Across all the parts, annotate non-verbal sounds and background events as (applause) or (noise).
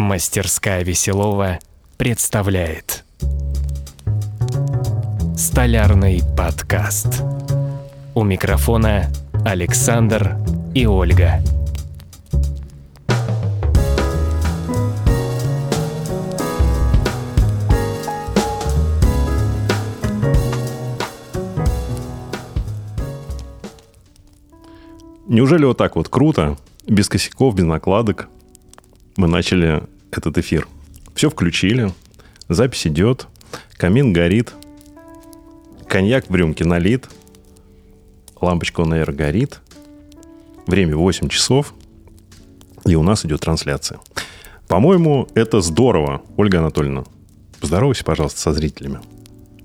Мастерская Веселова представляет Столярный подкаст. У микрофона Александр и Ольга. Неужели вот так вот круто, без косяков, без накладок, мы начали этот эфир? Все включили, запись идет, камин горит, коньяк в рюмке налит, лампочка, наверное, горит. Время 8 часов, и у нас идет трансляция. По-моему, это здорово. Ольга Анатольевна, поздоровайся, пожалуйста, со зрителями.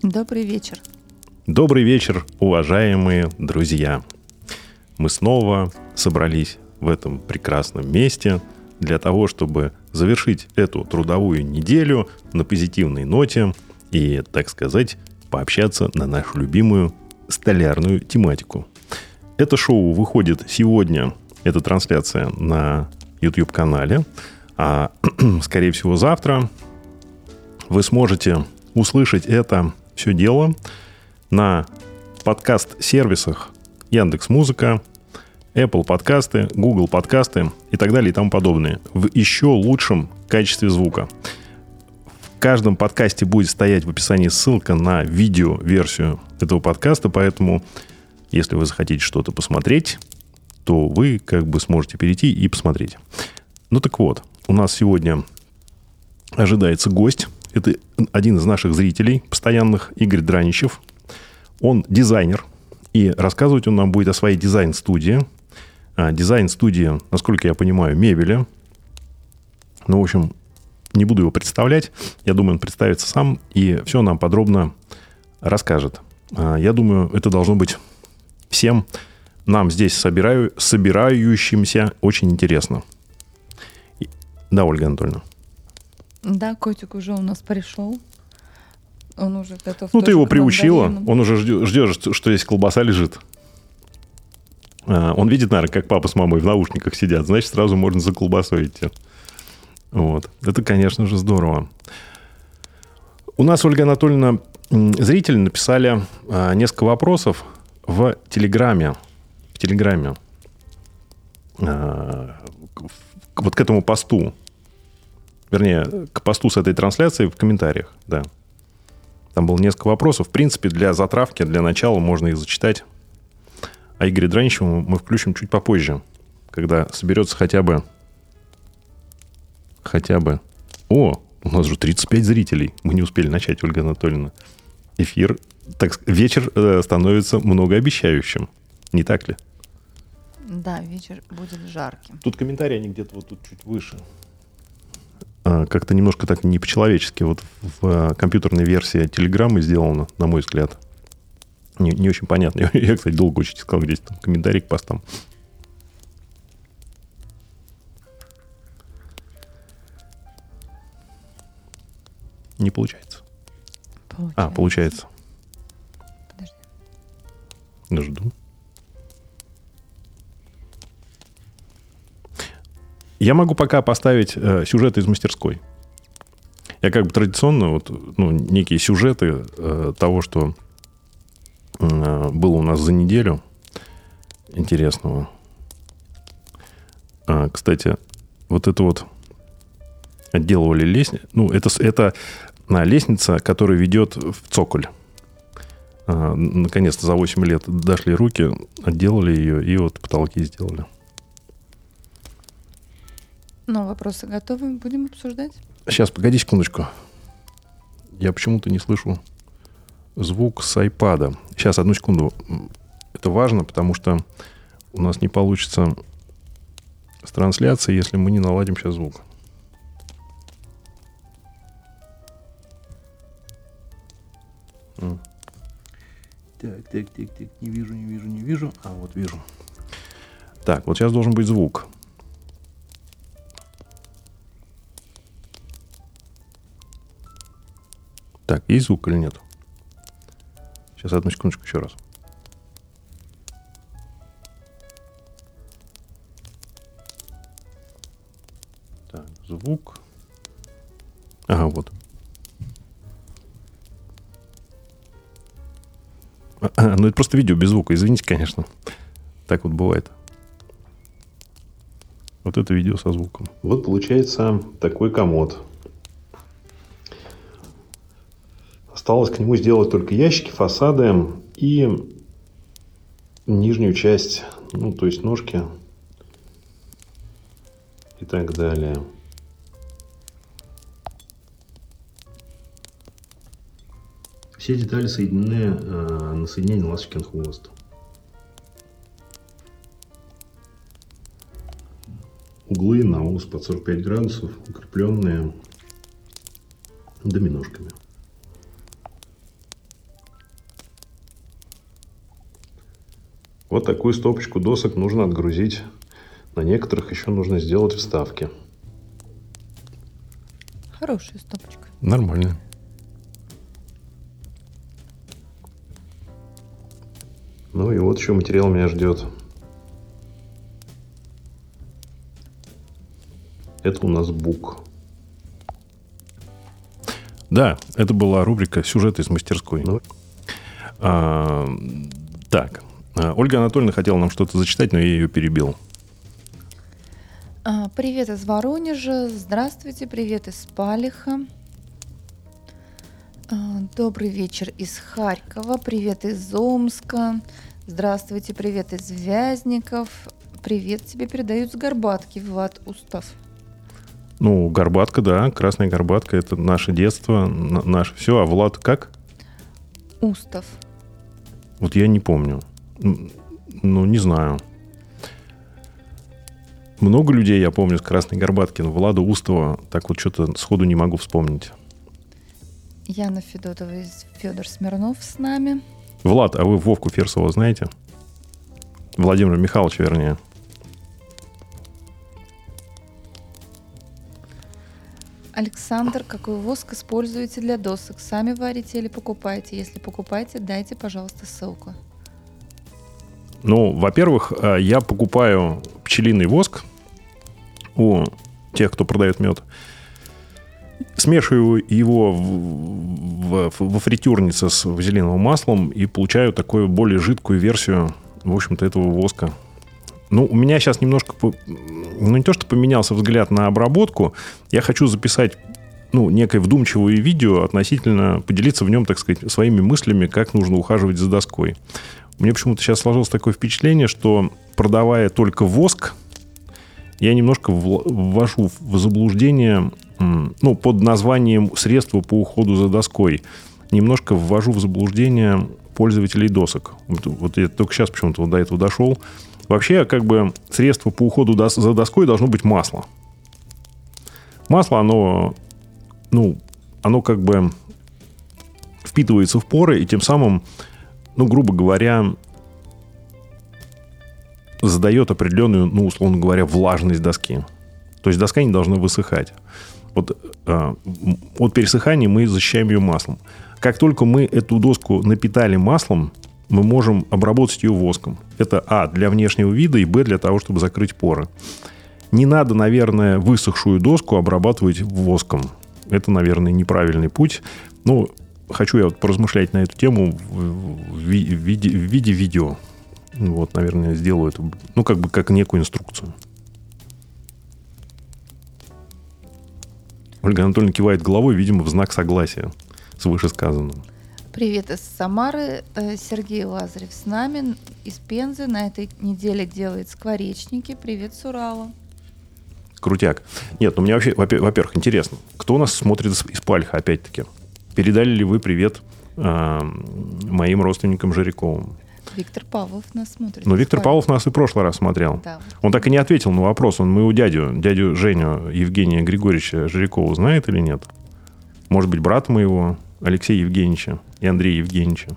Добрый вечер. Добрый вечер, уважаемые друзья мы снова собрались в этом прекрасном месте для того, чтобы завершить эту трудовую неделю на позитивной ноте и, так сказать, пообщаться на нашу любимую столярную тематику. Это шоу выходит сегодня, эта трансляция на YouTube-канале, а, (clears throat) скорее всего, завтра. Вы сможете услышать это все дело на подкаст-сервисах Яндекс Музыка, Apple подкасты, Google подкасты и так далее и тому подобное в еще лучшем качестве звука. В каждом подкасте будет стоять в описании ссылка на видео-версию этого подкаста, поэтому если вы захотите что-то посмотреть, то вы как бы сможете перейти и посмотреть. Ну так вот, у нас сегодня ожидается гость. Это один из наших зрителей, постоянных, Игорь Драничев. Он дизайнер – и рассказывать он нам будет о своей дизайн-студии. А, дизайн-студии, насколько я понимаю, мебели. Ну, в общем, не буду его представлять. Я думаю, он представится сам и все нам подробно расскажет. А, я думаю, это должно быть всем нам здесь собираю, собирающимся очень интересно. Да, Ольга Анатольевна. Да, котик уже у нас пришел. Он уже готов. Ну, ты его приучила. Он уже ждет, ждет, что здесь колбаса лежит. А, он видит, наверное, как папа с мамой в наушниках сидят. Значит, сразу можно за колбасой идти. Вот. Это, конечно же, здорово. У нас, Ольга Анатольевна, зрители написали а, несколько вопросов в Телеграме. В Телеграме. А, вот к этому посту. Вернее, к посту с этой трансляцией в комментариях, да. Там было несколько вопросов. В принципе, для затравки, для начала можно их зачитать. А Игоря Драничева мы включим чуть попозже, когда соберется хотя бы... Хотя бы... О, у нас же 35 зрителей. Мы не успели начать, Ольга Анатольевна. Эфир, так вечер э, становится многообещающим. Не так ли? Да, вечер будет жарким. Тут комментарии, они где-то вот тут чуть выше. А, как-то немножко так не по-человечески. Вот в а, компьютерной версии Телеграммы сделано, на мой взгляд. Не, не очень понятно. (laughs) Я, кстати, долго очень искал, где там комментарий к постам. Не получается. получается. А, получается. Подожди. Жду. Я могу пока поставить э, сюжеты из мастерской. Я как бы традиционно вот, ну, некие сюжеты э, того, что было у нас за неделю интересного. А, кстати, вот это вот отделывали лестницу. Ну, это, это на лестница, которая ведет в цоколь. А, наконец-то за 8 лет дошли руки, отделали ее и вот потолки сделали. Ну, вопросы готовы, будем обсуждать? Сейчас, погоди секундочку. Я почему-то не слышу звук с айпада. Сейчас, одну секунду. Это важно, потому что у нас не получится с трансляцией, если мы не наладим сейчас звук. Так, так, так, так, не вижу, не вижу, не вижу. А, вот вижу. Так, вот сейчас должен быть звук. Так, есть звук или нет? Сейчас одну секундочку еще раз. Так, звук. Ага, вот. А, а, ну, это просто видео без звука, извините, конечно. Так вот бывает. Вот это видео со звуком. Вот получается такой комод. Осталось к нему сделать только ящики, фасады и нижнюю часть, ну, то есть ножки и так далее. Все детали соединены э, на соединение ласточкин хвост. Углы на ус под 45 градусов, укрепленные доминошками. Вот такую стопочку досок нужно отгрузить. На некоторых еще нужно сделать вставки. Хорошая стопочка. Нормально. Ну и вот еще материал меня ждет. Это у нас бук. Да, это была рубрика «Сюжет из мастерской». Ну. А, так, Ольга Анатольевна хотела нам что-то зачитать, но я ее перебил. А, привет из Воронежа. Здравствуйте, привет из Палиха. А, добрый вечер из Харькова. Привет из Омска. Здравствуйте, привет из Вязников. Привет тебе передают с Горбатки, Влад Устав. Ну, Горбатка, да, Красная Горбатка, это наше детство, наше все. А Влад как? Устав. Вот я не помню. Ну, не знаю. Много людей я помню с Красной Горбатки, но Влада Устова так вот что-то сходу не могу вспомнить. Яна Федотова и Федор Смирнов с нами. Влад, а вы Вовку Ферсова знаете? Владимир Михайлович, вернее. Александр, какой воск используете для досок? Сами варите или покупаете? Если покупаете, дайте, пожалуйста, ссылку. Ну, во-первых, э, я покупаю пчелиный воск у тех, кто продает мед. Смешиваю его в, в, во фритюрнице с вазелиновым маслом и получаю такую более жидкую версию, в общем-то, этого воска. Ну, у меня сейчас немножко, ну, не то, что поменялся взгляд на обработку, я хочу записать ну, некое вдумчивое видео относительно, поделиться в нем, так сказать, своими мыслями, как нужно ухаживать за доской. Мне почему-то сейчас сложилось такое впечатление, что продавая только воск, я немножко ввожу в заблуждение, ну, под названием средства по уходу за доской, немножко ввожу в заблуждение пользователей досок. Вот я только сейчас почему-то до этого дошел. Вообще, как бы, средство по уходу за доской должно быть масло. Масло, оно, ну, оно как бы впитывается в поры, и тем самым ну, грубо говоря, задает определенную, ну, условно говоря, влажность доски. То есть доска не должна высыхать. Вот э, от пересыхания мы защищаем ее маслом. Как только мы эту доску напитали маслом, мы можем обработать ее воском. Это А, для внешнего вида, и Б, для того, чтобы закрыть поры. Не надо, наверное, высохшую доску обрабатывать воском. Это, наверное, неправильный путь. Ну, хочу я вот поразмышлять на эту тему в, виде, в виде видео. Вот, наверное, сделаю это, ну, как бы, как некую инструкцию. Ольга Анатольевна кивает головой, видимо, в знак согласия с вышесказанным. Привет из Самары. Э, Сергей Лазарев с нами из Пензы. На этой неделе делает скворечники. Привет с Урала. Крутяк. Нет, ну мне вообще, во-первых, интересно, кто у нас смотрит из Пальха, опять-таки? Передали ли вы привет э, моим родственникам Жириковым? Виктор Павлов нас смотрит. Ну, Виктор Павлов нас и в прошлый раз смотрел. Да. Он так и не ответил на вопрос. Он моего дядю, дядю Женю Евгения Григорьевича Жирякова знает или нет? Может быть, брат моего, Алексея Евгеньевича и Андрея Евгеньевича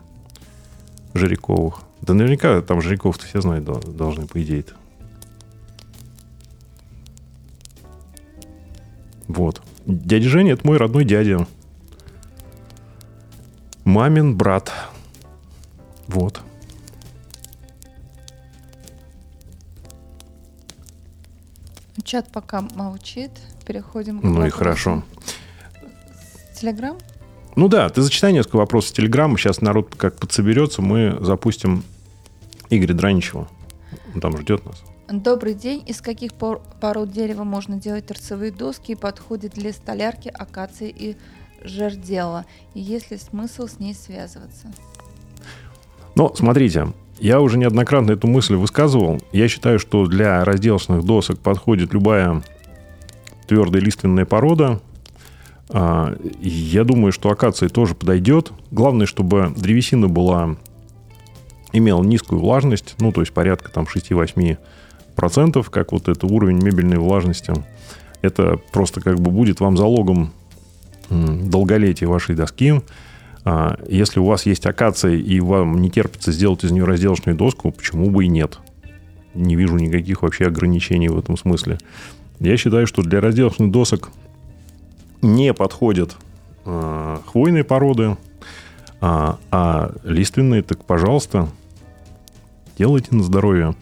Жиряковых. Да наверняка там Жиряков-то все знают должны, по идее-то. Вот. Дядя Женя – это мой родной дядя. Мамин брат. Вот. Чат пока молчит. Переходим к Ну и хорошо. Телеграм? Ну да, ты зачитай несколько вопросов Телеграма. Сейчас народ как подсоберется, мы запустим Игоря Драничева. Он там ждет нас. Добрый день. Из каких пор- пород дерева можно делать торцевые доски и подходит для столярки, акации и жердела? И есть ли смысл с ней связываться? Но смотрите, я уже неоднократно эту мысль высказывал. Я считаю, что для разделочных досок подходит любая твердая лиственная порода. А, Я думаю, что акация тоже подойдет. Главное, чтобы древесина была имела низкую влажность, ну, то есть порядка там 6-8%, как вот это уровень мебельной влажности. Это просто как бы будет вам залогом долголетия вашей доски. А, Если у вас есть акация и вам не терпится сделать из нее разделочную доску, почему бы и нет? Не вижу никаких вообще ограничений в этом смысле. Я считаю, что для разделочных досок не подходят а, хвойные породы, а, а лиственные, так пожалуйста, делайте на здоровье.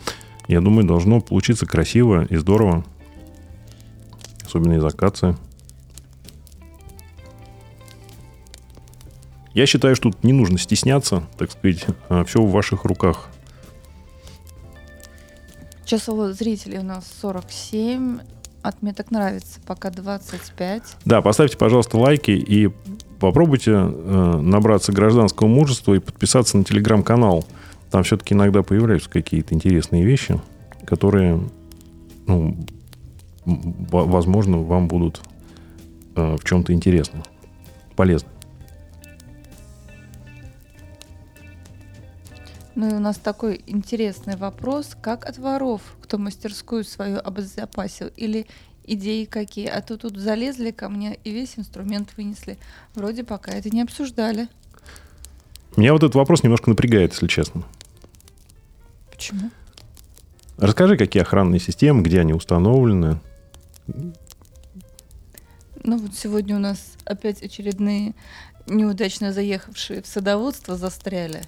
Я думаю, должно получиться красиво и здорово. Особенно из акации. Я считаю, что тут не нужно стесняться, так сказать, все в ваших руках. Число зрителей у нас 47. Отметок нравится, пока 25. Да, поставьте, пожалуйста, лайки и попробуйте э, набраться гражданского мужества и подписаться на телеграм-канал. Там все-таки иногда появляются какие-то интересные вещи, которые, ну, возможно, вам будут э, в чем-то интересны, полезны. Ну и у нас такой интересный вопрос. Как от воров, кто мастерскую свою обезопасил? Или идеи какие? А то тут залезли ко мне и весь инструмент вынесли. Вроде пока это не обсуждали. Меня вот этот вопрос немножко напрягает, если честно. Почему? Расскажи, какие охранные системы, где они установлены. Ну вот сегодня у нас опять очередные неудачно заехавшие в садоводство застряли.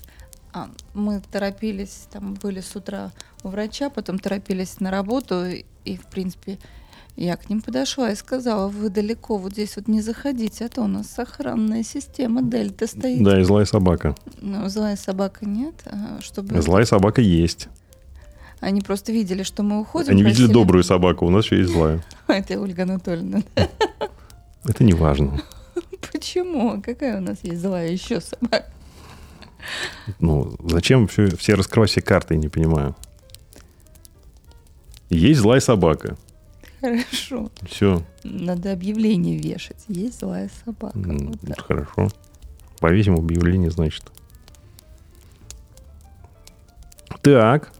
А, мы торопились, там были с утра у врача, потом торопились на работу, и, в принципе, я к ним подошла и сказала, вы далеко вот здесь вот не заходите, а то у нас охранная система Дельта стоит. Да, и злая собака. Ну, злая собака нет, а чтобы Злая собака есть. они просто видели, что мы уходим. Они видели просили- добрую собаку, у нас еще есть злая. (laughs) Это Ольга Анатольевна. Это не важно. (laughs) Почему? Какая у нас есть злая еще собака? Ну, зачем все, все раскрывать все карты, я не понимаю. Есть злая собака. Хорошо. Все. Надо объявление вешать. Есть злая собака. М, Вот так. Хорошо. Повесим объявление, значит. Так.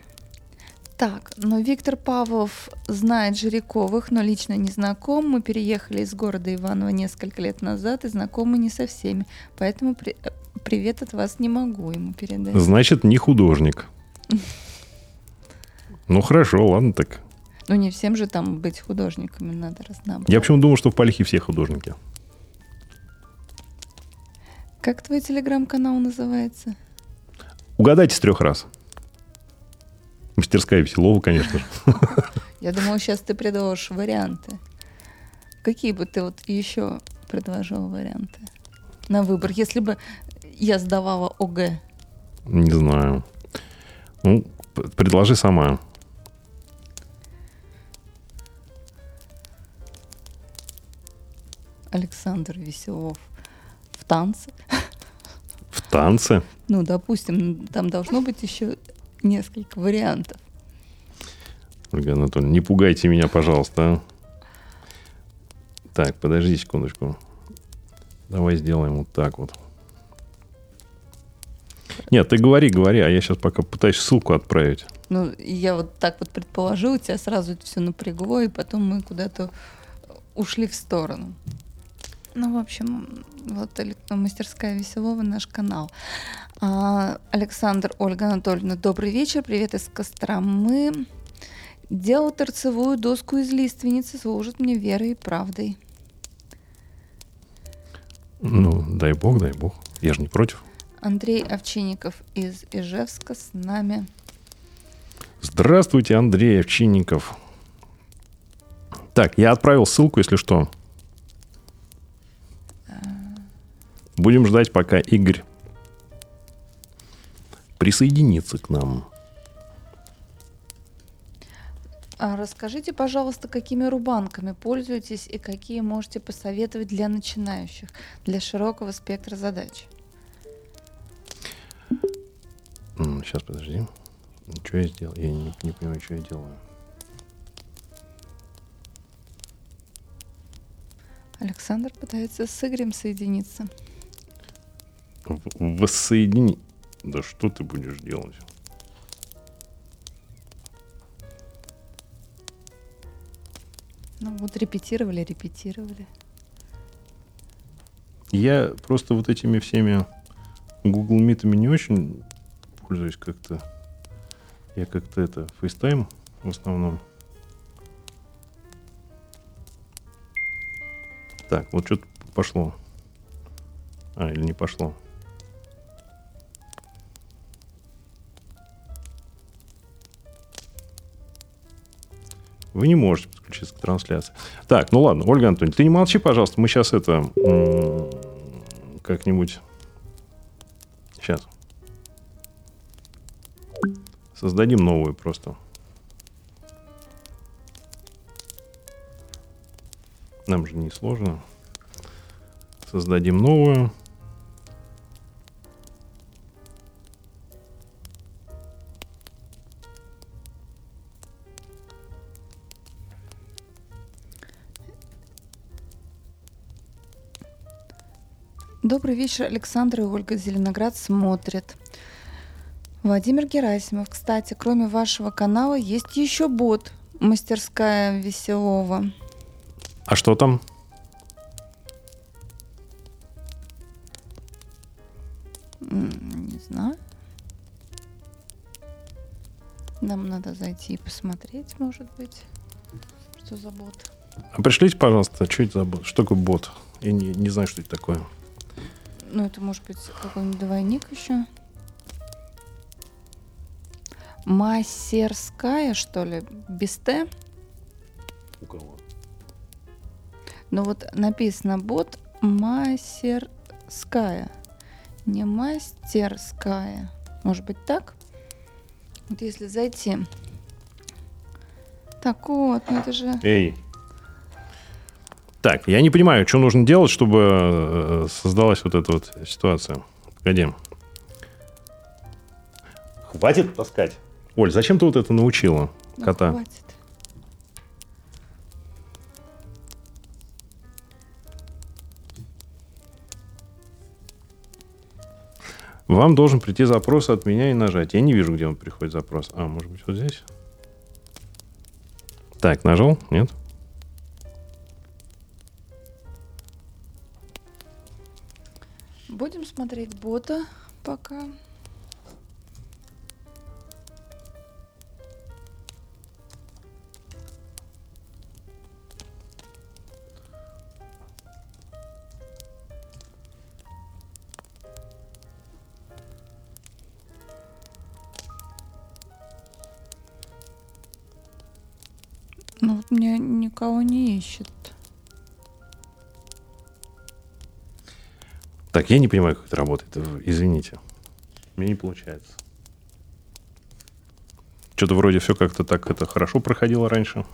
Так, но Виктор Павлов знает Жириковых, но лично не знаком. Мы переехали из города Иваново несколько лет назад и знакомы не со всеми. Поэтому при- э, привет от вас не могу ему передать. Значит, не художник. Ну, хорошо, ладно так. Ну не всем же там быть художниками надо разнообразить. Я почему думал, что в Палихе все художники. Как твой телеграм-канал называется? Угадайте с трех раз. Мастерская Веселова, конечно же. (laughs) Я думала, сейчас ты предложишь варианты. Какие бы ты вот еще предложил варианты на выбор, если бы я сдавала ОГЭ? Не знаю. Ну, предложи сама. Александр Веселов в танце. В танце. Ну, допустим, там должно быть еще несколько вариантов. Ольга Анатольевна, не пугайте меня, пожалуйста. а. Так, подожди секундочку. Давай сделаем вот так вот. Нет, ты говори, говори, а я сейчас пока пытаюсь ссылку отправить. Ну, я вот так вот предположила, тебя сразу это все напрягло, и потом мы куда-то ушли в сторону. Ну, в общем, вот мастерская Веселова наш канал. А, Александр, Ольга Анатольевна, добрый вечер, привет из Костромы. Делал торцевую доску из лиственницы, служит мне верой и правдой. Ну, дай бог, дай бог. Я же не против. Андрей Овчинников из Ижевска с нами. Здравствуйте, Андрей Овчинников. Так, я отправил ссылку, если что. Будем ждать, пока Игорь присоединится к нам. А расскажите, пожалуйста, какими рубанками пользуетесь и какие можете посоветовать для начинающих, для широкого спектра задач? Сейчас, подожди. Что я сделал? Я не, не понимаю, что я делаю. Александр пытается с Игорем соединиться. Воссоедини... Да что ты будешь делать? Ну вот репетировали, репетировали. Я просто вот этими всеми Google Meet не очень пользуюсь как-то. Я как-то это FaceTime в основном. Так, вот что-то пошло. А, или не пошло. Вы не можете подключиться к трансляции. Так, ну ладно, Ольга Антоновна, ты не молчи, пожалуйста. Мы сейчас это как-нибудь... Сейчас. Создадим новую просто. Нам же не сложно. Создадим новую. Добрый вечер, Александр и Ольга Зеленоград смотрят. Владимир Герасимов, кстати, кроме вашего канала есть еще бот «Мастерская Веселова». А что там? Не знаю. Нам надо зайти и посмотреть, может быть, что за бот. А пришлите, пожалуйста, что это за бот? Что такое бот? Я не, не знаю, что это такое. Ну, это может быть какой-нибудь двойник еще. Мастерская, что ли? Без Т? У кого? Ну вот написано бот мастерская. Не мастерская. Может быть так? Вот если зайти. Так вот, ну это же... Эй, так, я не понимаю, что нужно делать, чтобы э, создалась вот эта вот ситуация. Погоди. Хватит таскать. Оль, зачем ты вот это научила Ну, кота? хватит. Вам должен прийти запрос от меня и нажать. Я не вижу, где он приходит запрос. А, может быть, вот здесь? Так, нажал? Нет? Будем смотреть бота пока. Ну, вот меня никого не ищет. Так, я не понимаю, как это работает. Извините. Мне не получается. Что-то вроде все как-то так это хорошо проходило раньше.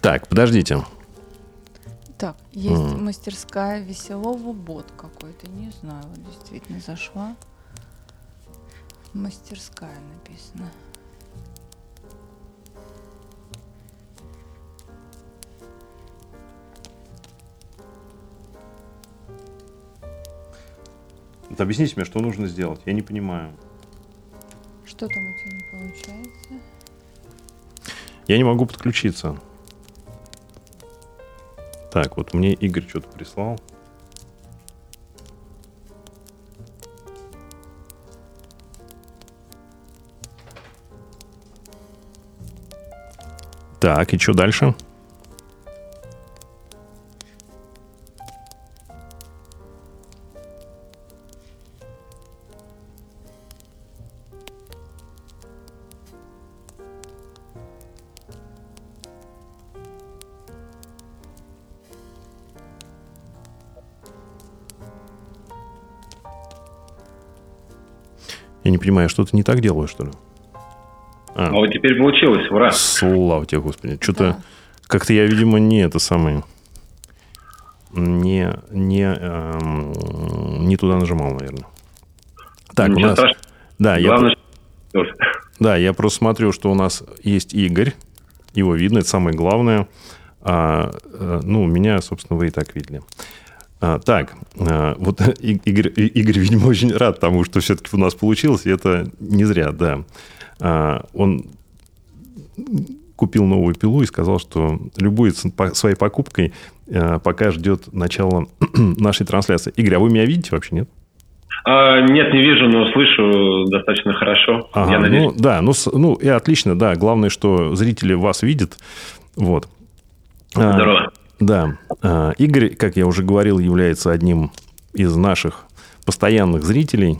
Так, подождите. Так, есть М. мастерская веселого бот какой-то, не знаю, вот действительно зашла. Мастерская написано. Вот объясните мне, что нужно сделать. Я не понимаю. Что там у тебя не получается? Я не могу подключиться. Так, вот мне Игорь что-то прислал. Так, и что дальше? Понимаю, что-то не так делаю, что ли? А, а вот теперь получилось, ура. Слава тебе, Господи. Что-то да. как-то я, видимо, не это самое... Не, не, эм, не туда нажимал, наверное. Так, Ничего у нас... Страшного. Да, Главное, я... Да, я просто смотрю, что у нас есть Игорь. Его видно, это самое главное. А, э, ну, меня, собственно, вы и так видели. А, так, а, вот (laughs) Игорь, Игорь, видимо, очень рад тому, что все-таки у нас получилось, и это не зря, да. А, он купил новую пилу и сказал, что любуется своей покупкой, а, пока ждет начала (clears throat) нашей трансляции. Игорь, а вы меня видите вообще, нет? А, нет, не вижу, но слышу достаточно хорошо. Ага, я надеюсь. Ну, да, ну, ну и отлично, да. Главное, что зрители вас видят. Вот. Здорово. Да. А, Игорь, как я уже говорил, является одним из наших постоянных зрителей.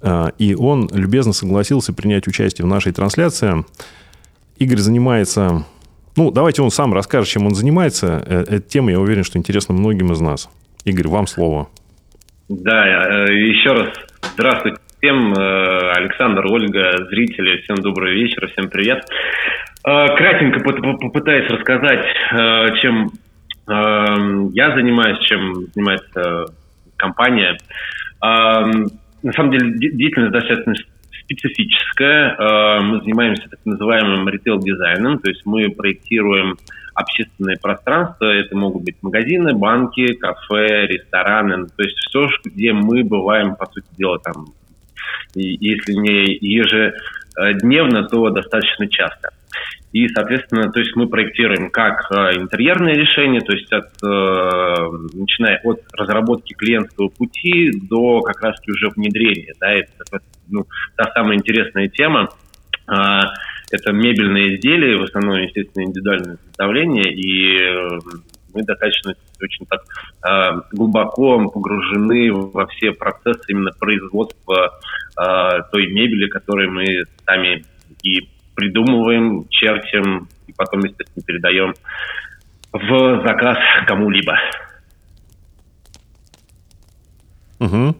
А, и он любезно согласился принять участие в нашей трансляции. Игорь занимается... Ну, давайте он сам расскажет, чем он занимается. Э, эта тема, я уверен, что интересна многим из нас. Игорь, вам слово. Да, э, еще раз здравствуйте всем. Э, Александр, Ольга, зрители, всем добрый вечер, всем привет. Кратенько попытаюсь рассказать, чем я занимаюсь, чем занимается компания. Эм, на самом деле деятельность достаточно специфическая. Эм, мы занимаемся так называемым ритейл-дизайном, то есть мы проектируем общественные пространства. Это могут быть магазины, банки, кафе, рестораны, то есть все, где мы бываем, по сути дела, там, если не ежедневно, то достаточно часто. И, соответственно, то есть мы проектируем как э, интерьерные решения, то есть от, э, начиная от разработки клиентского пути до как раз уже внедрения. Да, это ну, та самая интересная тема. Э, это мебельные изделия, в основном, естественно, индивидуальное изготовление, и э, мы достаточно очень так глубоко погружены во все процессы именно производства той мебели, которую мы сами и придумываем, чертим и потом, естественно, передаем в заказ кому-либо. Угу.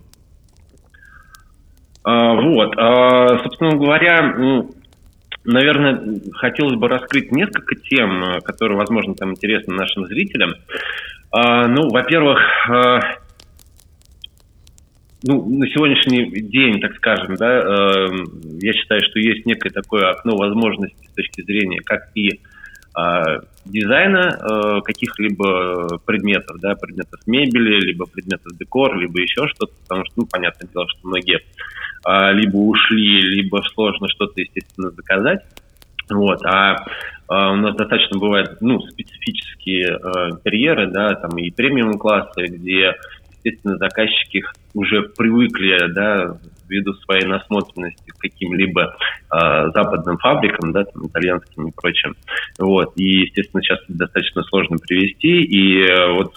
А, вот. А, собственно говоря, ну, наверное, хотелось бы раскрыть несколько тем, которые, возможно, там интересны нашим зрителям. А, ну, во-первых, а, ну, на сегодняшний день, так скажем, да, э, я считаю, что есть некое такое окно возможностей с точки зрения как и э, дизайна э, каких-либо предметов, да, предметов мебели, либо предметов декор, либо еще что-то, потому что, ну, понятное дело, что многие э, либо ушли, либо сложно что-то, естественно, заказать. Вот, а э, у нас достаточно бывают, ну, специфические э, интерьеры, да, там и премиум классы, где естественно, заказчики уже привыкли, да, ввиду своей насмотренности к каким-либо э, западным фабрикам, да, там, итальянским и прочим. Вот. И, естественно, сейчас это достаточно сложно привести. И э, вот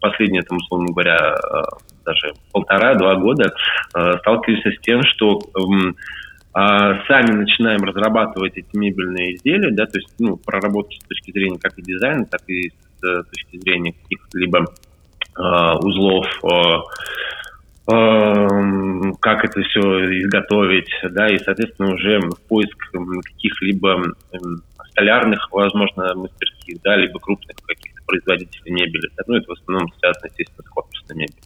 последние, там, условно говоря, э, даже полтора-два года э, сталкиваемся с тем, что э, сами начинаем разрабатывать эти мебельные изделия, да, то есть, ну, проработки с точки зрения как и дизайна, так и с э, точки зрения каких-либо узлов, э, э, как это все изготовить, да, и, соответственно, уже поиск каких-либо столярных, возможно, мастерских, да, либо крупных каких-то производителей мебели. Ну, это в основном связано, естественно, с корпусной мебелью.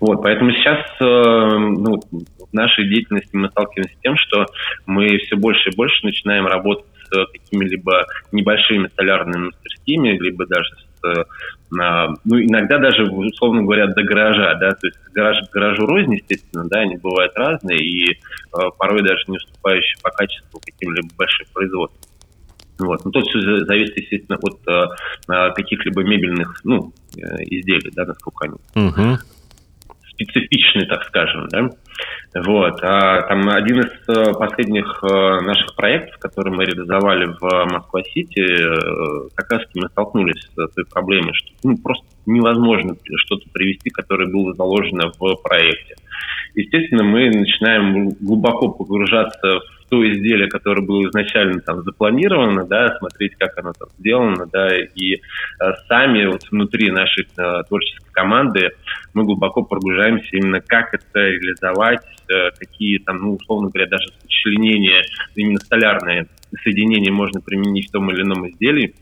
Вот, поэтому сейчас ну, в нашей деятельности мы сталкиваемся с тем, что мы все больше и больше начинаем работать с какими-либо небольшими столярными мастерскими, либо даже ну, иногда даже, условно говоря, до гаража, да, то есть гараж гаражу рознь, естественно, да, они бывают разные и э, порой даже не уступающие по качеству каким-либо большим производствам. Вот. Но тут все зависит, естественно, от э, каких-либо мебельных ну, э, изделий, да, насколько они угу. Специфичны, так скажем, да. Вот. А, там один из э, последних э, наших проектов, который мы реализовали в Москва-Сити, э, как раз мы столкнулись с той проблемой, что ну, просто невозможно что-то привести, которое было заложено в проекте. Естественно, мы начинаем глубоко погружаться то изделие, которое было изначально там запланировано, да, смотреть, как оно там сделано, да, и сами вот внутри нашей творческой команды мы глубоко погружаемся именно как это реализовать, какие там, ну, условно говоря, даже сочленения, именно столярные соединения можно применить в том или ином изделии,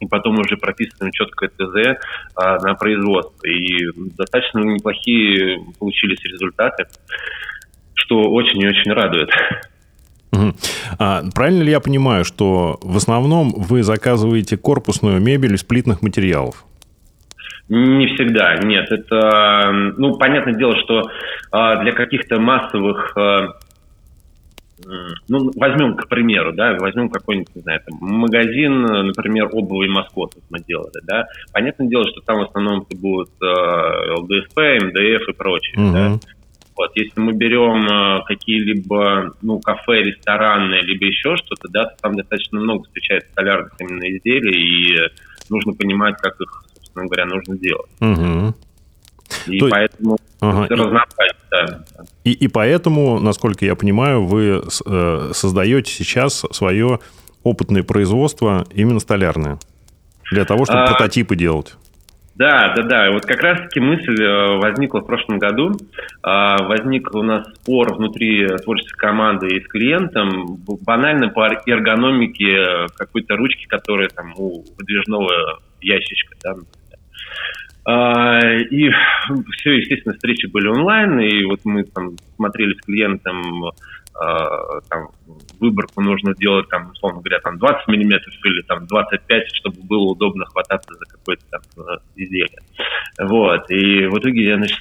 и потом уже прописываем четко ТЗ а, на производство. И достаточно неплохие получились результаты, что очень и очень радует. Угу. А, правильно ли я понимаю, что в основном вы заказываете корпусную мебель из плитных материалов? Не всегда, нет. Это, ну, понятное дело, что а, для каких-то массовых а, ну, возьмем, к примеру, да, возьмем какой-нибудь, не знаю, там, магазин, например, обуви Москвы мы делали, да. Понятное дело, что там в основном это будут э, ЛДСП, МДФ и прочее, угу. да. Вот, если мы берем э, какие-либо, ну, кафе, рестораны, либо еще что-то, да, то там достаточно много встречается столярных именно изделий, и нужно понимать, как их, собственно говоря, нужно делать. Угу. И То... поэтому ага. разнообразие, И, и поэтому, насколько я понимаю, вы э, создаете сейчас свое опытное производство именно столярное. Для того, чтобы а... прототипы делать. Да, да, да. Вот как раз-таки мысль э, возникла в прошлом году. А, возник у нас спор внутри творческой команды и с клиентом банально по эргономике какой-то ручки, которая там у выдвижного ящичка, да, а, и все, естественно, встречи были онлайн, и вот мы там смотрели с клиентом, там, выборку нужно делать, там, условно говоря, там 20 миллиметров или там 25, чтобы было удобно хвататься за какое-то там э, изделие. Вот. И в итоге я, значит,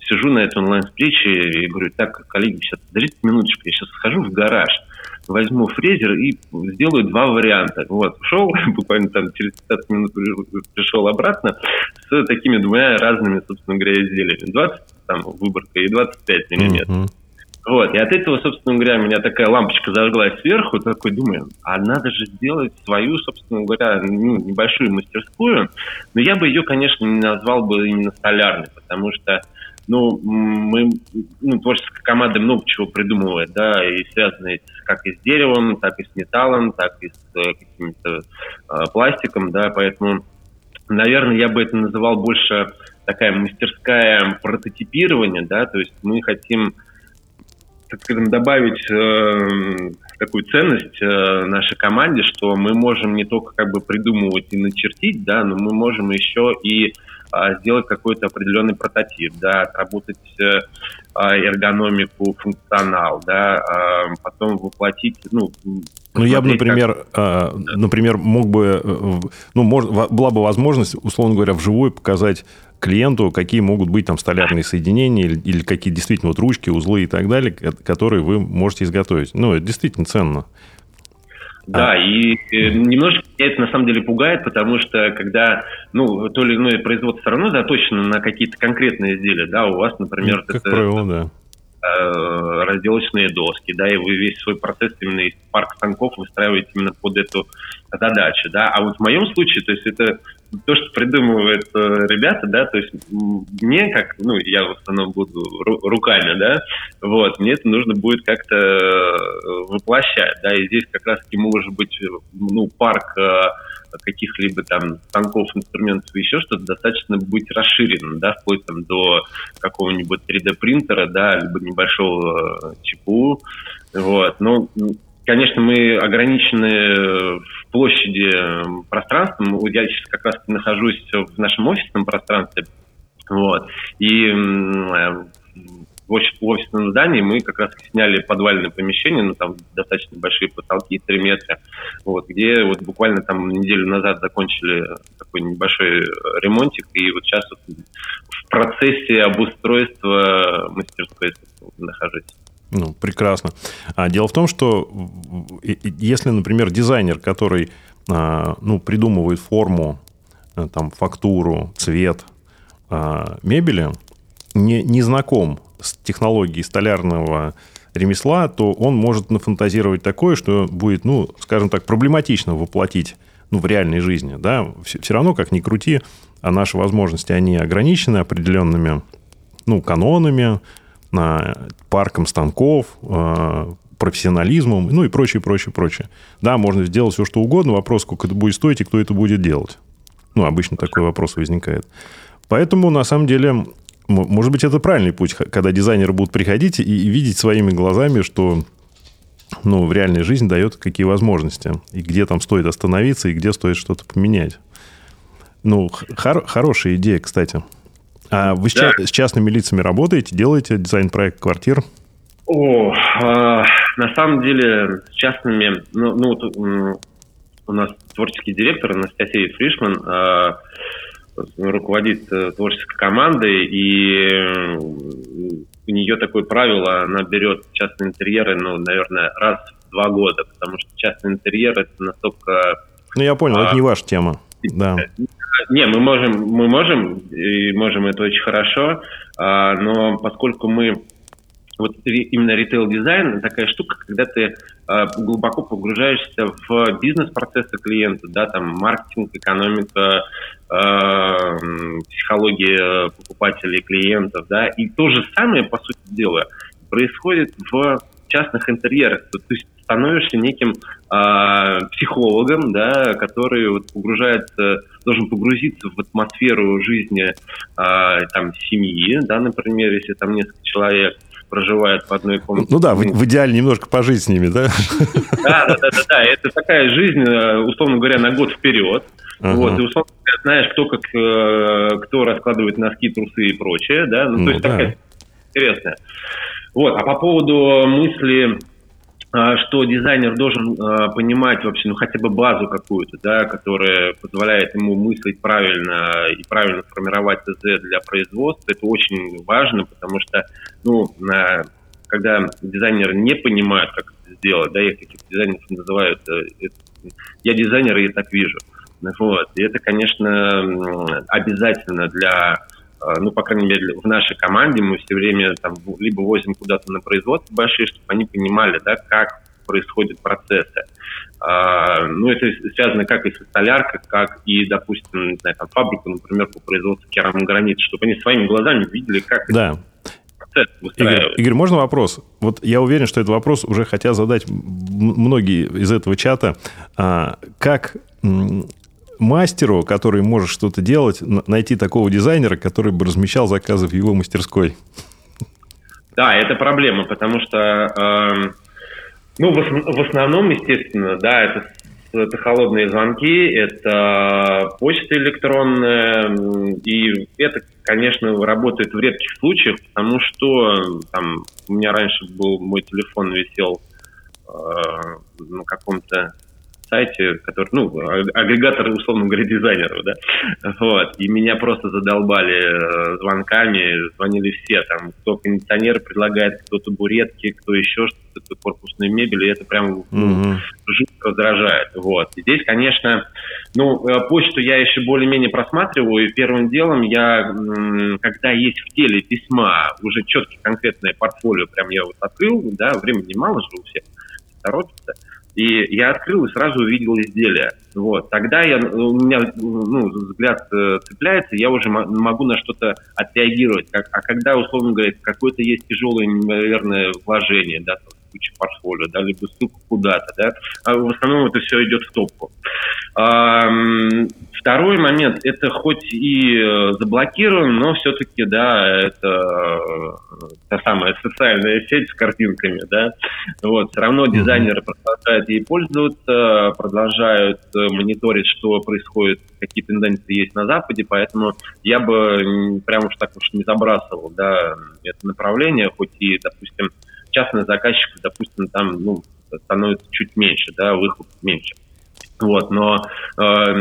сижу на этой онлайн-встрече и говорю, так, коллеги, сейчас, подождите минуточку, я сейчас схожу в гараж, возьму фрезер и сделаю два варианта. Вот, ушел, (laughs) буквально там через 15 минут пришел обратно с такими двумя разными, собственно говоря, изделиями. 20 там выборка и 25 миллиметров. Mm-hmm. Вот, и от этого, собственно говоря, у меня такая лампочка зажглась сверху, такой думаю, а надо же сделать свою, собственно говоря, ну, небольшую мастерскую, но я бы ее, конечно, не назвал бы именно столярной, потому что ну, мы, ну, творческая команда много чего придумывает, да, и связанные как и с деревом, так и с металлом, так и с э, каким-то э, пластиком, да, поэтому, наверное, я бы это называл больше такая мастерская прототипирование, да, то есть мы хотим, так скажем, добавить э, такую ценность э, нашей команде, что мы можем не только как бы придумывать и начертить, да, но мы можем еще и а, сделать какой-то определенный прототип, да, отработать э, а, эргономику, функционал, да, а, потом воплотить, ну, ну, я бы, например, как... например, мог бы, э, ну, может, была бы возможность, условно говоря, вживую показать клиенту, какие могут быть там столярные соединения или, или какие действительно вот ручки, узлы и так далее, которые вы можете изготовить. Ну, это действительно ценно. Да, а. и э, немножко меня это на самом деле пугает, потому что когда, ну, то или иное производство все равно заточено на какие-то конкретные изделия, да, у вас, например, ну, как это, правило, да. Э, разделочные доски, да, и вы весь свой процесс именно из парк станков выстраиваете именно под эту задачу, да, а вот в моем случае, то есть это то, что придумывают э, ребята, да, то есть мне, как, ну, я в основном буду руками, да, вот, мне это нужно будет как-то э, воплощать, да, и здесь как раз-таки может быть, ну, парк каких-либо там станков, инструментов и еще что-то достаточно быть расширенным, да, вплоть там до какого-нибудь 3D-принтера, да, либо небольшого ЧПУ, вот, ну, Конечно, мы ограничены в площади пространством. Я сейчас как раз нахожусь в нашем офисном пространстве. Вот. И в офисном здании мы как раз сняли подвальное помещение, ну там достаточно большие потолки, 3 метра, вот, где вот буквально там неделю назад закончили такой небольшой ремонтик, и вот сейчас вот в процессе обустройства мастерской нахожусь. Ну, прекрасно. А дело в том, что если, например, дизайнер, который а, ну, придумывает форму, э, там, фактуру, цвет а, мебели, не, не знаком с технологией столярного ремесла, то он может нафантазировать такое, что будет, ну, скажем так, проблематично воплотить ну, в реальной жизни. Да? Все, все равно, как ни крути, а наши возможности, они ограничены определенными ну, канонами, парком станков, э, профессионализмом, ну и прочее, прочее, прочее. Да, можно сделать все, что угодно. Вопрос, сколько это будет стоить и кто это будет делать. Ну, обычно такой вопрос возникает. Поэтому, на самом деле, может быть, это правильный путь, когда дизайнеры будут приходить и, и видеть своими глазами, что ну, в реальной жизни дает какие возможности. И где там стоит остановиться, и где стоит что-то поменять. Ну, хор- хорошая идея, кстати. А вы да. с частными лицами работаете, делаете дизайн-проект квартир? О, э, на самом деле с частными, ну, ну у нас творческий директор Анастасия Фришман э, руководит э, творческой командой, и э, у нее такое правило, она берет частные интерьеры, ну, наверное, раз в два года, потому что частный интерьер это настолько... Ну, я понял, а, это не ваша тема. Да. Не, мы можем, мы можем, и можем это очень хорошо, а, но поскольку мы вот именно ритейл-дизайн такая штука, когда ты э, глубоко погружаешься в бизнес-процессы клиента, да, там маркетинг, экономика, психология покупателей, клиентов, да, и то же самое, по сути дела, происходит в частных интерьерах. То есть становишься неким э, психологом, да, который вот погружается, должен погрузиться в атмосферу жизни э, там семьи, да, например, если там несколько человек, проживают в одной комнате. Ну да, в, в идеале немножко пожить с ними, да? Да, да, да, да, да. Это такая жизнь, э, условно говоря, на год вперед. Ага. Вот, и условно знаешь, кто как э, кто раскладывает носки, трусы и прочее, да. Ну, ну то есть да. такая интересная. Вот, а по поводу мысли а, что дизайнер должен э, понимать вообще, ну, хотя бы базу какую-то, да, которая позволяет ему мыслить правильно и правильно формировать ТЗ для производства. Это очень важно, потому что, ну, э, когда дизайнеры не понимают, как это сделать, да, я каких дизайнеров называют, э, я дизайнер и так вижу. Вот. И это, конечно, обязательно для а, ну, по крайней мере, в нашей команде мы все время там либо возим куда-то на производство большие, чтобы они понимали, да, как происходят процессы. А, ну, это связано как и со столяркой, как и, допустим, не знаю, там, фабрика, например, по производству керамогранита, чтобы они своими глазами видели, как да. Игорь, Игорь, можно вопрос? Вот я уверен, что этот вопрос уже хотят задать многие из этого чата. А, как мастеру, который может что-то делать, найти такого дизайнера, который бы размещал заказы в его мастерской? Да, это проблема, потому что, э, ну, в, в основном, естественно, да, это, это холодные звонки, это почта электронная, и это, конечно, работает в редких случаях, потому что там у меня раньше был мой телефон висел э, на каком-то сайте, который, ну, агрегатор, условно говоря, дизайнеров, да, вот, и меня просто задолбали э, звонками, звонили все, там, кто кондиционер предлагает, кто табуретки, кто еще что-то, корпусные мебели, и это прям ну, жутко раздражает, вот. И здесь, конечно, ну, э, почту я еще более-менее просматриваю, и первым делом я, когда есть в теле письма, уже четкие конкретное портфолио, прям я вот открыл, да, времени мало же у всех, торопится, и я открыл и сразу увидел изделие. Вот. Тогда я, у меня ну, взгляд э, цепляется, я уже могу на что-то отреагировать. А когда, условно говоря, какое-то есть тяжелое, наверное, вложение, да, куча портфолио, да, либо ссылку куда-то, да, а в основном это все идет в топку. Второй момент, это хоть и э, заблокирован, но все-таки, да, это э, та самая социальная сеть с картинками, да, вот, все равно дизайнеры продолжают ей пользоваться, продолжают э, мониторить, что происходит, какие тенденции есть на Западе, поэтому я бы прям уж так уж не забрасывал, да, это направление, хоть и, допустим, частных заказчиков, допустим, там, ну, становится чуть меньше, да, выхлоп меньше. Вот, но э,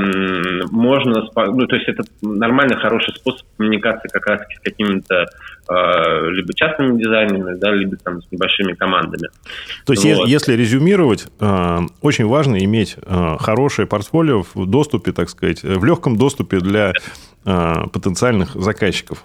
можно, ну, то есть это нормальный, хороший способ коммуникации как раз с какими-то э, либо частными дизайнерами, да, либо там с небольшими командами. То есть, вот. если резюмировать, э, очень важно иметь э, хорошее портфолио в доступе, так сказать, в легком доступе для э, потенциальных заказчиков.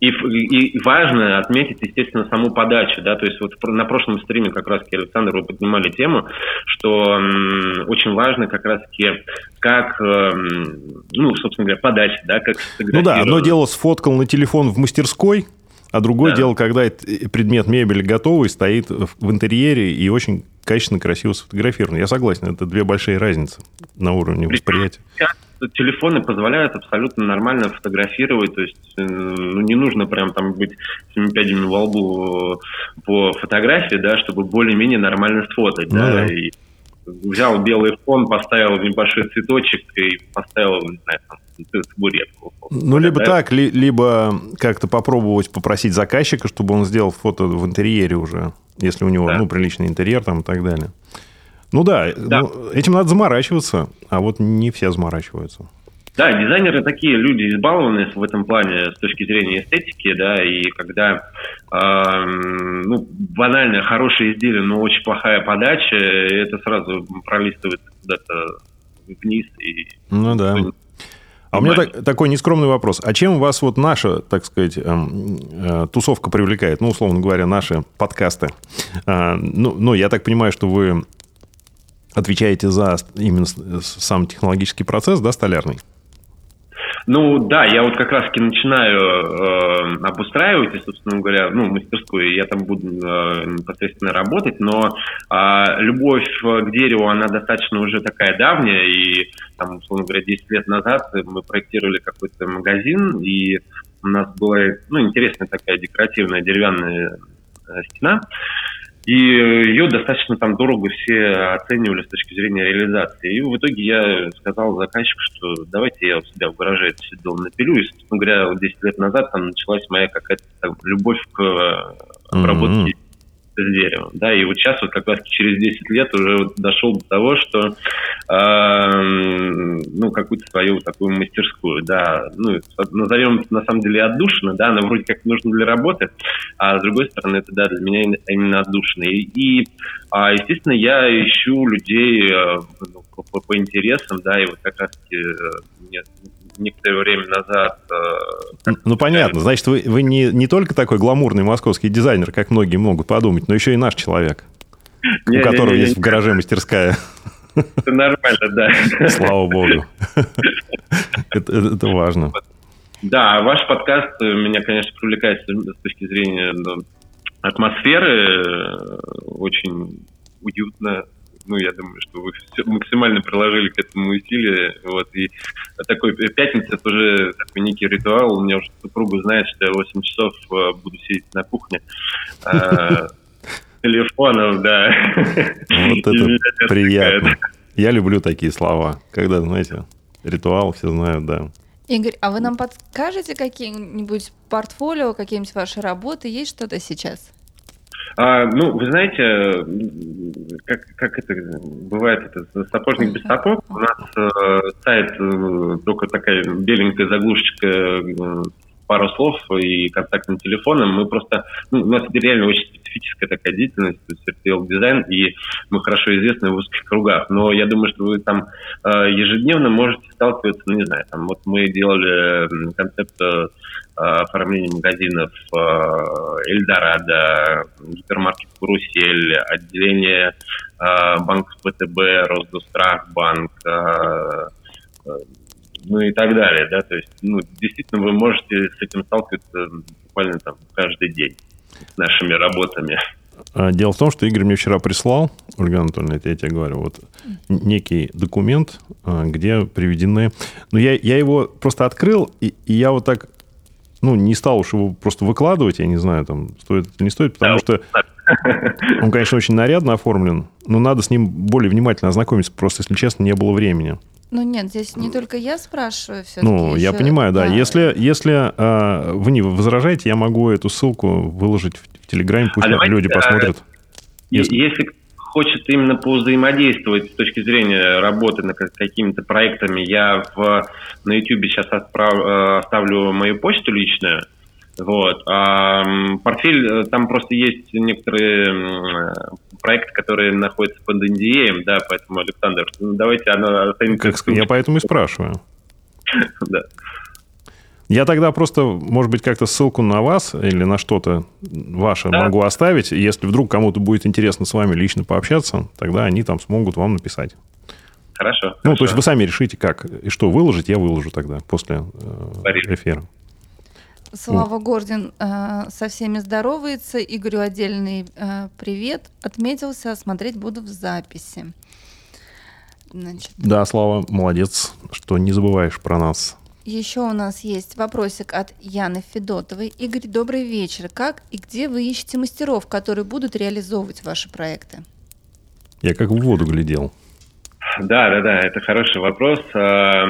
И, и, важно отметить, естественно, саму подачу, да, то есть вот на прошлом стриме как раз-таки, Александр, вы поднимали тему, что м, очень важно как раз-таки, как, м, ну, собственно говоря, подача, да, как Ну да, одно дело сфоткал на телефон в мастерской, А другое Да. дело, когда это- предмет мебели готовый, стоит в интерьере и очень качественно, красиво сфотографирован. Я согласен, это две большие разницы на уровне восприятия. Сейчас телефоны позволяют абсолютно нормально фотографировать, то есть э, ну, не нужно прям там быть семи пядями во лбу э, по фотографии, да, чтобы более-менее нормально сфотать, Ну да, да. и взял белый фон, поставил небольшой цветочек и поставил, не знаю, там, табуретку. Ну, либо Да? так, ли- либо как-то попробовать попросить заказчика, чтобы он сделал фото в интерьере уже, если у него, Да. ну, приличный интерьер там и так далее. Ну да, Да. ну, этим надо заморачиваться, а вот не все заморачиваются. Да, дизайнеры такие люди избалованные в этом плане с точки зрения эстетики, да, и когда эм, ну, банально хорошее изделие, но очень плохая подача, это сразу пролистывается куда-то вниз. И, Ну да. А у меня так- такой нескромный вопрос. А чем вас вот наша, так сказать, э, тусовка привлекает? Ну, условно говоря, наши подкасты. А, Ну, ну, я так понимаю, что вы отвечаете за именно сам технологический процесс, да, столярный? Ну да, я вот как раз-таки начинаю э, обустраивать, собственно говоря, ну, мастерскую, я там буду э, непосредственно работать, но а, любовь э, к дереву, она достаточно уже такая давняя, и там, условно говоря, 10 лет назад мы проектировали какой-то магазин, и у нас была ну, интересная такая декоративная деревянная э, стена, и ее достаточно там дорого все оценивали с точки зрения реализации. И в итоге я сказал заказчику, что давайте я у себя в гараже это все дело напилю. И, собственно говоря, вот 10 лет назад там началась моя какая-то любовь к э, обработке с деревом. Да, и вот сейчас вот как раз через 10 лет уже вот дошел до того, что эм, ну, какую-то свою такую мастерскую, да, ну, назовем на самом деле отдушина, да, она вроде как нужна для работы, а с другой стороны, это, да, для меня именно- отдушина. И, и, а, естественно, я ищу людей э, ну, по, по- интересам, да, и вот как раз мне некоторое время назад э, Ну, понятно. Значит, вы, вы не, не только такой гламурный московский дизайнер, как многие могут подумать, но еще и наш человек, у которого есть в гараже мастерская. это нормально, да. Слава богу. Это важно. Да, ваш подкаст э, меня, конечно, привлекает с с точки зрения ну, атмосферы. э, Очень уютно. Ну, я думаю, что вы максимально приложили к этому усилия. Вот, и такой пятница это уже такой некий ритуал. У меня уже супруга знает, что я 8 часов э, буду сидеть на кухне. э, (laughs) Телефонов, да. Вот (laughs) это приятно. Я люблю такие слова, когда, знаете, ритуал, все знают, да. Игорь, а вы нам подскажете какие-нибудь портфолио, какие-нибудь ваши работы? Есть что-то сейчас? А, ну, вы знаете, м, как, как это бывает, это сапожник без сапог. У нас э, сайт э, только такая беленькая заглушечка, э, пару слов и контактным телефоном. Мы просто, ну, у нас это реально очень специфическая такая деятельность, то есть RTL дизайн, и мы хорошо известны в узких кругах. Но я думаю, что вы там э, ежедневно можете сталкиваться, ну, не знаю, там вот мы делали концепт э, оформления магазинов э, Эльдорадо, гипермаркет Карусель, отделение банка ВТБ, Росгострахбанк, ну и так далее, да, то есть, ну, действительно, вы можете с этим сталкиваться буквально там каждый день нашими работами. А, Дело в том, что Игорь мне вчера прислал, Ольга Анатольевна, это я тебе говорю, вот некий документ, а, где приведены... Ну, я, я его просто открыл, и, и я вот так, ну, не стал уж его просто выкладывать, я не знаю, там, стоит это не стоит, потому Да, что он, конечно, очень нарядно оформлен, но надо с ним более внимательно ознакомиться, просто, если честно, не было времени. Ну нет, здесь не только я спрашиваю все Ну, я понимаю, да. Если, если а, вы не возражаете, я могу эту ссылку выложить в, в Телеграме, пусть А давайте, люди а, посмотрят. Если- Если хочет именно повзаимодействовать с точки зрения работы над как- какими-то проектами, я в, на YouTube сейчас отправ- э, оставлю мою почту личную. Вот. А портфель, э, там просто есть некоторые э, проекты, которые находятся под NDA, да, поэтому, Александр, ну, давайте оно останется... Как я поэтому и спрашиваю. (laughs) Да. Я тогда просто, может быть, как-то ссылку на вас или на что-то ваше Да. могу оставить. Если вдруг кому-то будет интересно с вами лично пообщаться, тогда они там смогут вам написать. Хорошо. Ну, хорошо. то есть вы сами решите, как и что выложить, я выложу тогда после э, эфира. Слава Гордин э, со всеми здоровается. Игорю отдельный э, привет. Отметился, смотреть буду в записи. Значит. Да, Слава, молодец, что не забываешь про нас. Еще у нас есть вопросик от Яны Федотовой. Игорь, добрый вечер. Как и где вы ищете мастеров, которые будут реализовывать ваши проекты? Я как в воду глядел. Да, да, да, это хороший вопрос. А,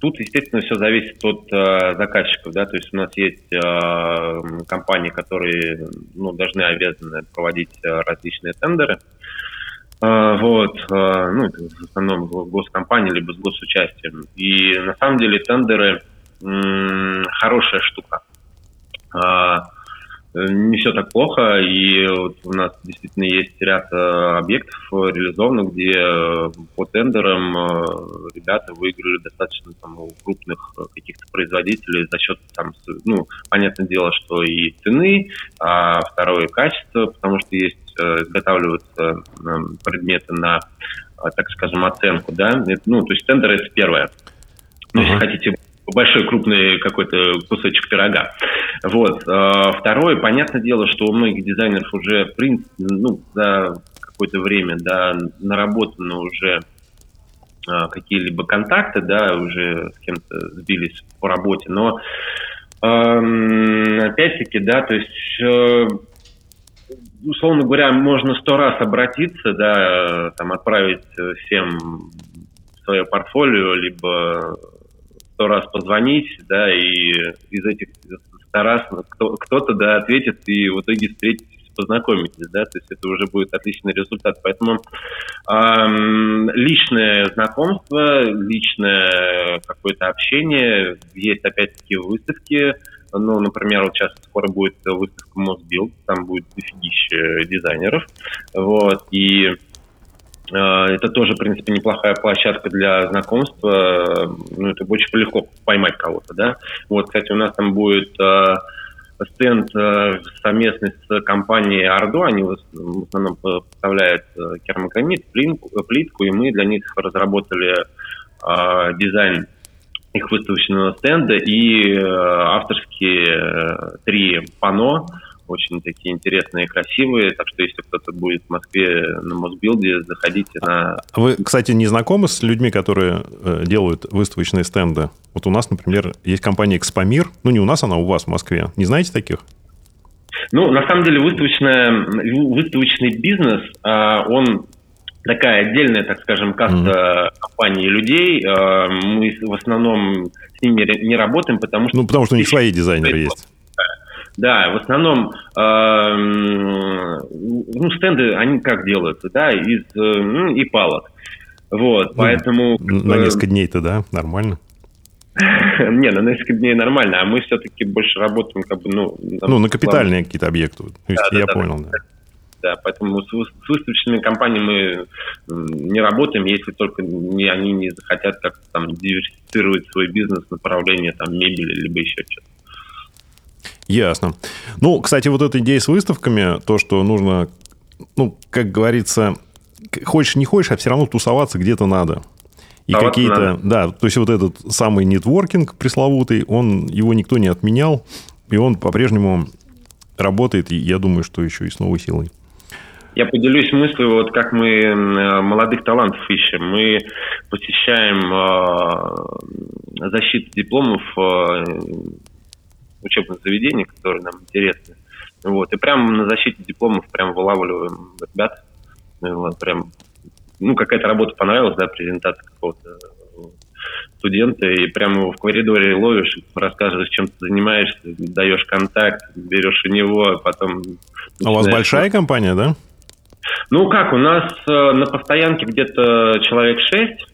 тут, естественно, все зависит от а, заказчиков, да, то есть у нас есть а, компании, которые ну, должны обязаны проводить различные тендеры. Вот, ну, в основном госкомпании, либо с госучастием. И на самом деле тендеры хорошая штука не все так плохо, и вот у нас действительно есть ряд э, объектов реализованных, где э, по тендерам э, ребята выиграли достаточно там, у крупных каких-то производителей за счет, там, ну, понятное дело, что и цены, а второе качество, потому что есть изготавливаются предметы на, так скажем, оценку, да, ну, то есть тендер это первое. Uh-huh. если хотите большой крупный какой-то кусочек пирога. Вот. А, второе, понятное дело, что у многих дизайнеров уже, в принципе, ну, за какое-то время, да, наработаны уже а, какие-либо контакты, да, уже с кем-то сбились по работе, но опять-таки, да, то есть э, условно говоря, можно сто раз обратиться, да, там отправить всем свое портфолио, либо сто раз позвонить, да, и из этих ста раз кто, кто-то, да, ответит, и в итоге встретитесь, познакомитесь, да, то есть это уже будет отличный результат. Поэтому эм, личное знакомство, личное какое-то общение, есть опять-таки выставки, ну, например, вот сейчас скоро будет выставка Мосбилд, там будет дофигища дизайнеров, вот, и это тоже, в принципе, неплохая площадка для знакомства. Ну, это очень легко поймать кого-то, да. Вот, кстати, у нас там будет э, стенд э, совместный с компанией Ардо. Они в основном поставляют э, керамогранит, плитку, и мы для них разработали э, дизайн их выставочного стенда и э, авторские э, три пано очень такие интересные и красивые. Так что если кто-то будет в Москве на Мосбилде, заходите на... Вы, кстати, не знакомы с людьми, которые э, делают выставочные стенды? Вот у нас, например, есть компания Экспомир. Ну, не у нас она, у вас в Москве. Не знаете таких? Ну, на самом деле, выставочная, выставочный бизнес, а, он такая отдельная, так скажем, каста mm-hmm. компаний людей. А, мы в основном с ними не работаем, потому что... Ну, потому что у них свои дизайнеры есть. Да, в основном э, ну, стенды, они как делаются, да, из э, ну, и палок. Вот, ну, поэтому... На несколько дней-то, да, нормально? (laughs) Не, на несколько дней нормально, а мы все-таки больше работаем как бы, ну... Ну, на капитальные какие-то объекты, я понял, да. Да, поэтому с, с выставочными компаниями мы не работаем, если только не, они не захотят как-то там диверсифицировать свой бизнес, направление там мебели, либо еще что-то. Ясно. Ну, кстати, вот эта идея с выставками, то, что нужно, ну, как говорится, хочешь не хочешь, а все равно тусоваться где-то надо. И а какие-то, да, то есть вот этот самый нетворкинг пресловутый, он, его никто не отменял, и он по-прежнему работает, и я думаю, что еще и с новой силой. Я поделюсь мыслью, вот как мы молодых талантов ищем. Мы посещаем э, защиту дипломов э, учебных заведений, которые нам интересны. Вот. И прямо на защите дипломов прям вылавливаем ребят. Ну, вот, прям, ну, какая-то работа понравилась, да, презентация какого-то студента, и прямо его в коридоре ловишь, рассказываешь, чем ты занимаешься, даешь контакт, берешь у него, а потом... А у вас большая компания, да? Ну как, у нас э, на постоянке где-то человек шесть,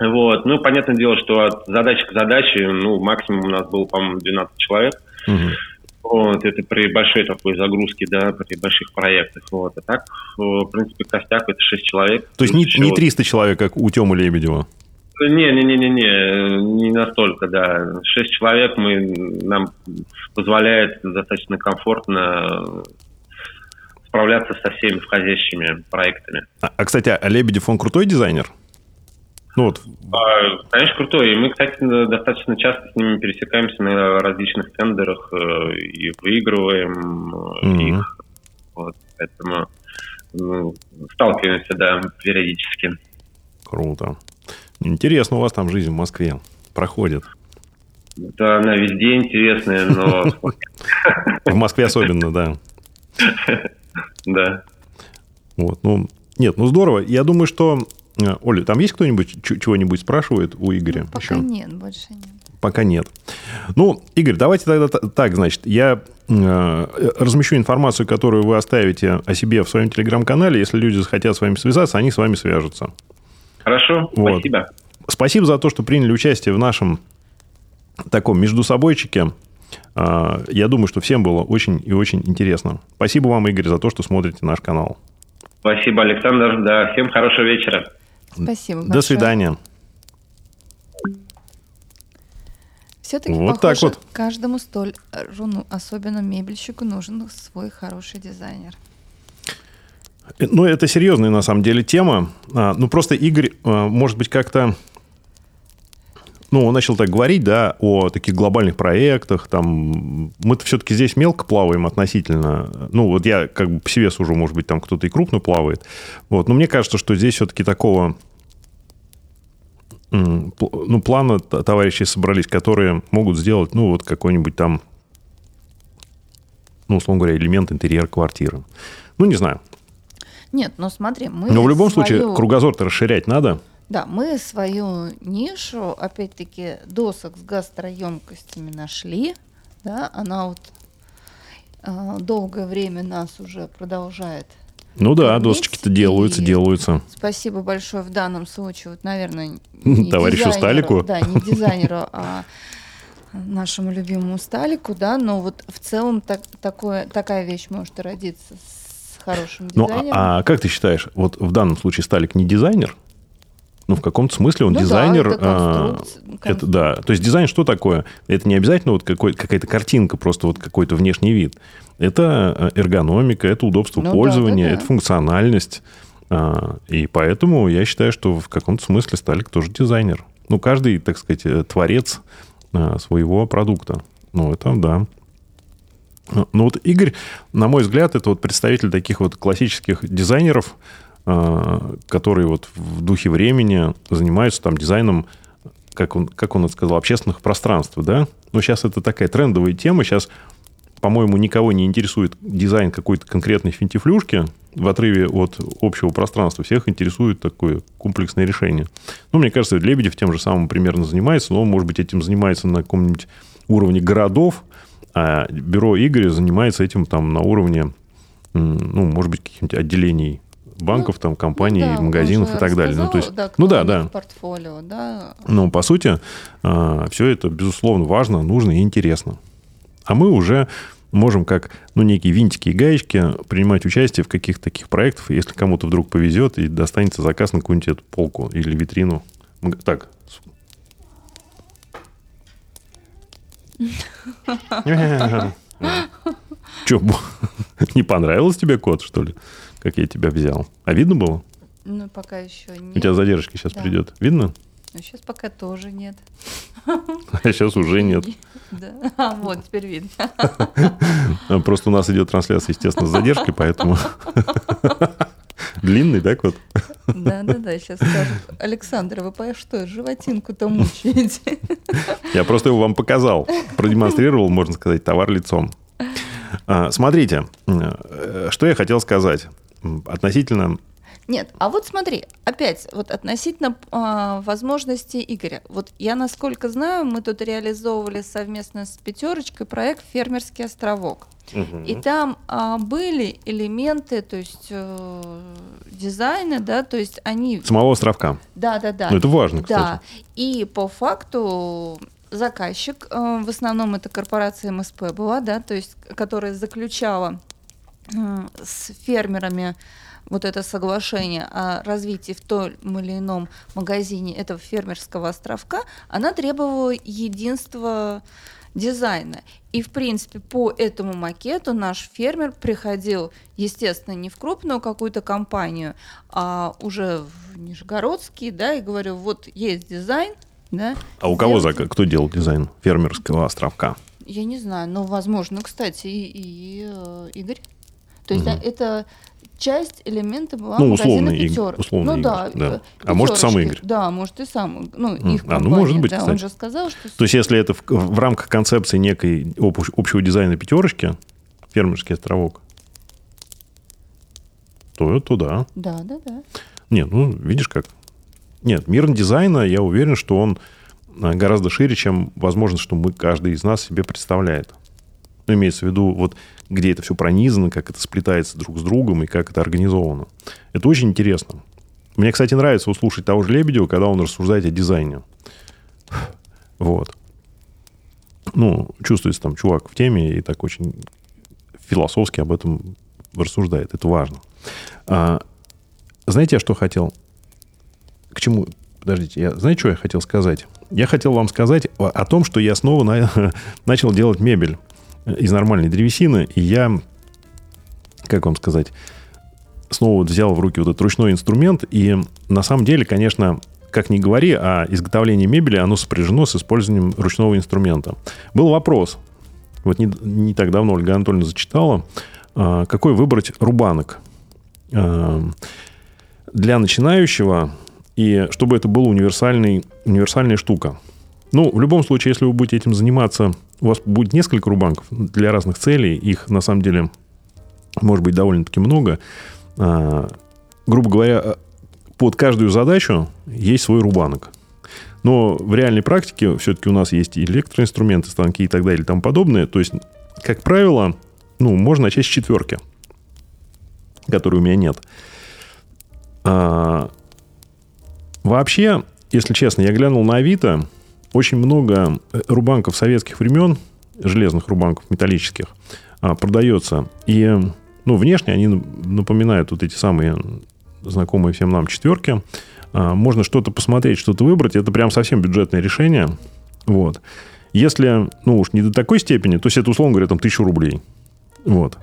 вот. Ну, понятное дело, что от задачи к задаче, ну, максимум у нас было, по-моему, 12 человек. Угу. Вот, это при большой такой загрузке, да, при больших проектах. Вот. А так, в принципе, костяк это 6 человек. То есть не, не 300 человек, как у Тёмы Лебедева? Не-не-не-не, не настолько, да. Шесть человек мы, нам позволяет достаточно комфортно справляться со всеми входящими проектами. А, а кстати, а Лебедев, он крутой дизайнер? Ну вот. А, конечно, крутой. И мы, кстати, достаточно часто с ними пересекаемся на различных тендерах э, и выигрываем mm-hmm. их. Вот, поэтому ну, сталкиваемся, да, периодически. Круто. Интересно у вас там жизнь в Москве проходит. Да, она везде интересная, но... (laughs) (laughs) В Москве особенно, да. Да. Вот, ну, нет, ну здорово. Я думаю, что... Э, Оля, там есть кто-нибудь чего-нибудь спрашивает у Игоря? Ну, пока еще? нет, больше нет. Пока нет. Ну, Игорь, давайте тогда так, значит, я э, размещу информацию, которую вы оставите о себе в своем телеграм-канале. Если люди захотят с вами связаться, они с вами свяжутся. Хорошо, вот. спасибо. Спасибо за то, что приняли участие в нашем таком между собойчике. А, я думаю, что всем было очень и очень интересно. Спасибо вам, Игорь, за то, что смотрите наш канал. Спасибо, Александр. Да, всем хорошего вечера. Спасибо большое. До свидания. Все-таки вот похоже, так вот. каждому столь руну, особенно мебельщику, нужен свой хороший дизайнер. Ну, это серьезная на самом деле тема. А, ну, просто Игорь, а, может быть, как-то ну, он начал так говорить, да, о таких глобальных проектах, там, мы-то все-таки здесь мелко плаваем относительно, ну, вот я как бы по себе сужу, может быть, там кто-то и крупно плавает, вот, но мне кажется, что здесь все-таки такого, ну, плана товарищи собрались, которые могут сделать, ну, вот какой-нибудь там, ну, условно говоря, элемент интерьера квартиры. Ну, не знаю. Нет, но смотри, мы... Но в любом свою... случае кругозор-то расширять надо. Да, мы свою нишу, опять-таки, досок с гастроемкостями нашли. Да, она вот э, долгое время нас уже продолжает. Ну да, досочки-то делаются, делаются. Спасибо большое в данном случае, вот, наверное, (laughs) товарищу Сталику. Да, не (laughs) дизайнеру, а нашему любимому Сталику, да, но вот в целом так, такое, такая вещь может родиться с хорошим дизайнером. Ну, а, а как ты считаешь, вот в данном случае Сталик не дизайнер? Ну, в каком-то смысле он ну, дизайнер. Да, это, а, это да. То есть дизайн что такое? Это не обязательно вот какой, какая-то картинка, просто вот какой-то внешний вид. Это а, эргономика, это удобство ну, пользования, да, да, да. это функциональность. А, и поэтому я считаю, что в каком-то смысле Сталик тоже дизайнер. Ну, каждый, так сказать, э, творец своего продукта. Ну, это да. Ну, вот Игорь, на мой взгляд, это вот представитель таких вот классических дизайнеров, которые вот в духе времени занимаются там дизайном, как он, как он это сказал, общественных пространств, да? Но сейчас это такая трендовая тема. Сейчас, по-моему, никого не интересует дизайн какой-то конкретной финтифлюшки в отрыве от общего пространства. Всех интересует такое комплексное решение. Ну, мне кажется, Лебедев тем же самым примерно занимается, но может быть, этим занимается на каком-нибудь уровне городов, а бюро Игоря занимается этим там на уровне, ну, может быть, каких-нибудь отделений банков, ну, там, компаний, ну, да, магазинов и так далее. ну, то есть, да, ну да, да. Портфолио, да. Ну, по сути, а, все это, безусловно, важно, нужно и интересно. А мы уже можем как, ну, некие винтики и гаечки принимать участие в каких-то таких проектах, если кому-то вдруг повезет и достанется заказ на какую-нибудь эту полку или витрину. Так. (laughs) Че, (laughs) не понравилось тебе код, что ли? Как я тебя взял. А видно было? Ну, пока еще нет. У тебя задержка сейчас да. придет. Видно? Ну, сейчас пока тоже нет. (laughs) А сейчас уже нет. (laughs) Да. А, вот, теперь видно. (laughs) Просто у нас идет трансляция, естественно, с задержкой, поэтому... Длинный, так вот? Да, да, да. Сейчас скажут, Александр, вы по что, животинку-то мучаете? Я просто его вам показал. Продемонстрировал, можно сказать, товар лицом. А, смотрите, э, что я хотел сказать относительно нет, а вот смотри, опять, вот относительно э, возможностей Игоря. Вот я, насколько знаю, мы тут реализовывали совместно с пятерочкой проект Фермерский островок. Угу. И там э, были элементы, то есть э, дизайна, да, то есть они... Самого островка. Да, да, да. Ну, это важно, кстати. Да, и по факту заказчик, э, в основном это корпорация МСП была, да, то есть, которая заключала с фермерами вот это соглашение о развитии в том или ином магазине этого фермерского островка, она требовала единства дизайна. И, в принципе, по этому макету наш фермер приходил, естественно, не в крупную какую-то компанию, а уже в Нижегородский, да, и говорил, вот есть дизайн, да. А у кого, за, кто делал дизайн фермерского островка? Я не знаю, но, возможно, кстати, и, и э, Игорь. То есть угу. это часть элемента была ну, условно, Пятер. Условно ну Игорь, да, да. А может, сам Игорь? Да, может, и сам. Ну, их а, ну, может быть, да, кстати. Он же сказал, что... То есть, если это в, в рамках концепции некой общего дизайна пятерочки, фермерский островок, то, то да. Да, да, да. Нет, ну, видишь как. Нет, мир дизайна, я уверен, что он а, гораздо шире, чем возможно, что мы, каждый из нас себе представляет. Ну, имеется в виду, вот где это все пронизано, как это сплетается друг с другом и как это организовано. Это очень интересно. Мне, кстати, нравится услышать того же Лебедева, когда он рассуждает о дизайне. Вот. Ну, чувствуется там чувак в теме и так очень философски об этом рассуждает. Это важно. А, знаете, я что хотел? К чему? Подождите, я, знаете, что я хотел сказать? Я хотел вам сказать о, о том, что я снова на, (laughs) начал делать мебель из нормальной древесины, и я, как вам сказать, снова вот взял в руки вот этот ручной инструмент, и на самом деле, конечно, как ни говори, а изготовление мебели, оно сопряжено с использованием ручного инструмента. Был вопрос, вот не, не так давно Ольга Анатольевна зачитала, а, какой выбрать рубанок а, для начинающего, и чтобы это была универсальный, универсальная штука. Ну, в любом случае, если вы будете этим заниматься у вас будет несколько рубанков для разных целей. Их, на самом деле, может быть довольно-таки много. А, грубо говоря, под каждую задачу есть свой рубанок. Но в реальной практике все-таки у нас есть электроинструменты, станки и так далее и тому подобное. То есть, как правило, ну, можно начать с четверки, которой у меня нет. А, вообще, если честно, я глянул на Авито, очень много э, рубанков советских времен, железных рубанков металлических, а, продается. И ну, внешне они напоминают вот эти самые знакомые всем нам четверки. А, можно что-то посмотреть, что-то выбрать. Это прям совсем бюджетное решение. Вот. Если, ну уж не до такой степени, то есть это, условно говоря, там тысячу рублей. Вот.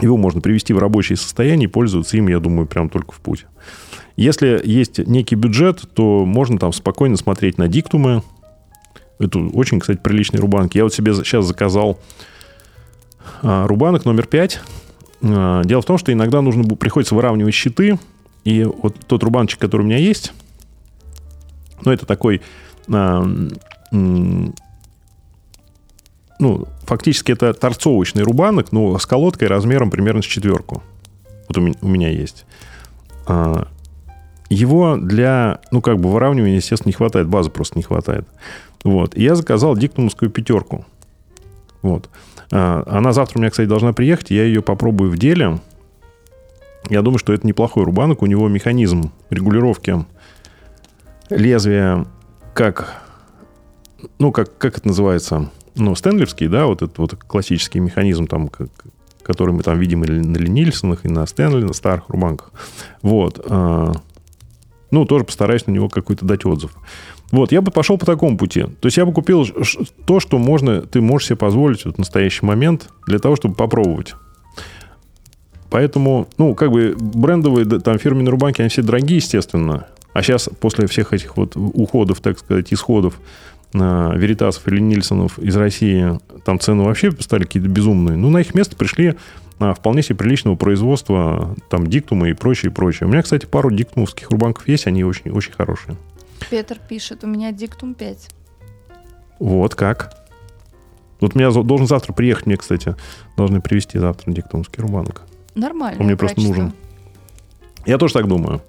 Его можно привести в рабочее состояние и пользоваться им, я думаю, прям только в путь. Если есть некий бюджет, то можно там спокойно смотреть на диктумы. Это очень, кстати, приличные рубанки. Я вот себе сейчас заказал а, рубанок номер 5. А, дело в том, что иногда нужно приходится выравнивать щиты. И вот тот рубанчик, который у меня есть, ну, это такой... А, ну, фактически это торцовочный рубанок, но с колодкой размером примерно с четверку. Вот у меня есть. Его для, ну, как бы выравнивания, естественно, не хватает, базы просто не хватает. Вот. И я заказал диктумовскую пятерку. Вот. А, она завтра у меня, кстати, должна приехать. Я ее попробую в деле. Я думаю, что это неплохой рубанок. У него механизм регулировки лезвия как... Ну, как, как это называется? Ну, стэнлевский, да, вот этот вот классический механизм, там, который мы там видим и на Ленильсонах, и на Стэнли, на старых рубанках. Вот. Ну, тоже постараюсь на него какой-то дать отзыв. Вот, я бы пошел по такому пути. То есть я бы купил то, что можно, ты можешь себе позволить вот в настоящий момент для того, чтобы попробовать. Поэтому, ну, как бы брендовые там фирменные рубанки, они все дорогие, естественно. А сейчас, после всех этих вот уходов, так сказать, исходов на Веритасов или Нильсонов из России, там цены вообще стали какие-то безумные. Ну, на их место пришли вполне себе приличного производства, там, диктумы и прочее, и прочее. У меня, кстати, пару диктумовских рубанков есть, они очень, очень хорошие. Петр пишет, у меня диктум 5. Вот как. Вот меня должен завтра приехать, мне, кстати, должны привезти завтра диктумский рубанок. Нормально. Он мне просто нужен. Я тоже так думаю.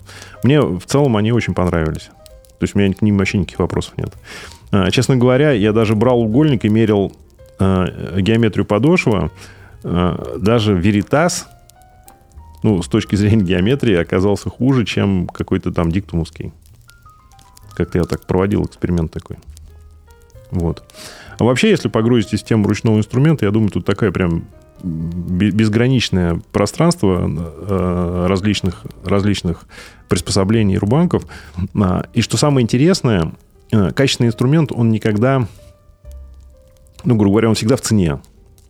Мне в целом они очень понравились. То есть у меня к ним вообще никаких вопросов нет. А, честно говоря, я даже брал угольник и мерил а, геометрию подошвы. А, даже Veritas, ну, с точки зрения геометрии, оказался хуже, чем какой-то там диктумовский. Как-то я так проводил эксперимент такой. Вот. А вообще, если погрузить систему ручного инструмента, я думаю, тут такая прям безграничное пространство э, различных, различных приспособлений рубанков. А, и что самое интересное, э, качественный инструмент, он никогда ну, грубо говоря, он всегда в цене.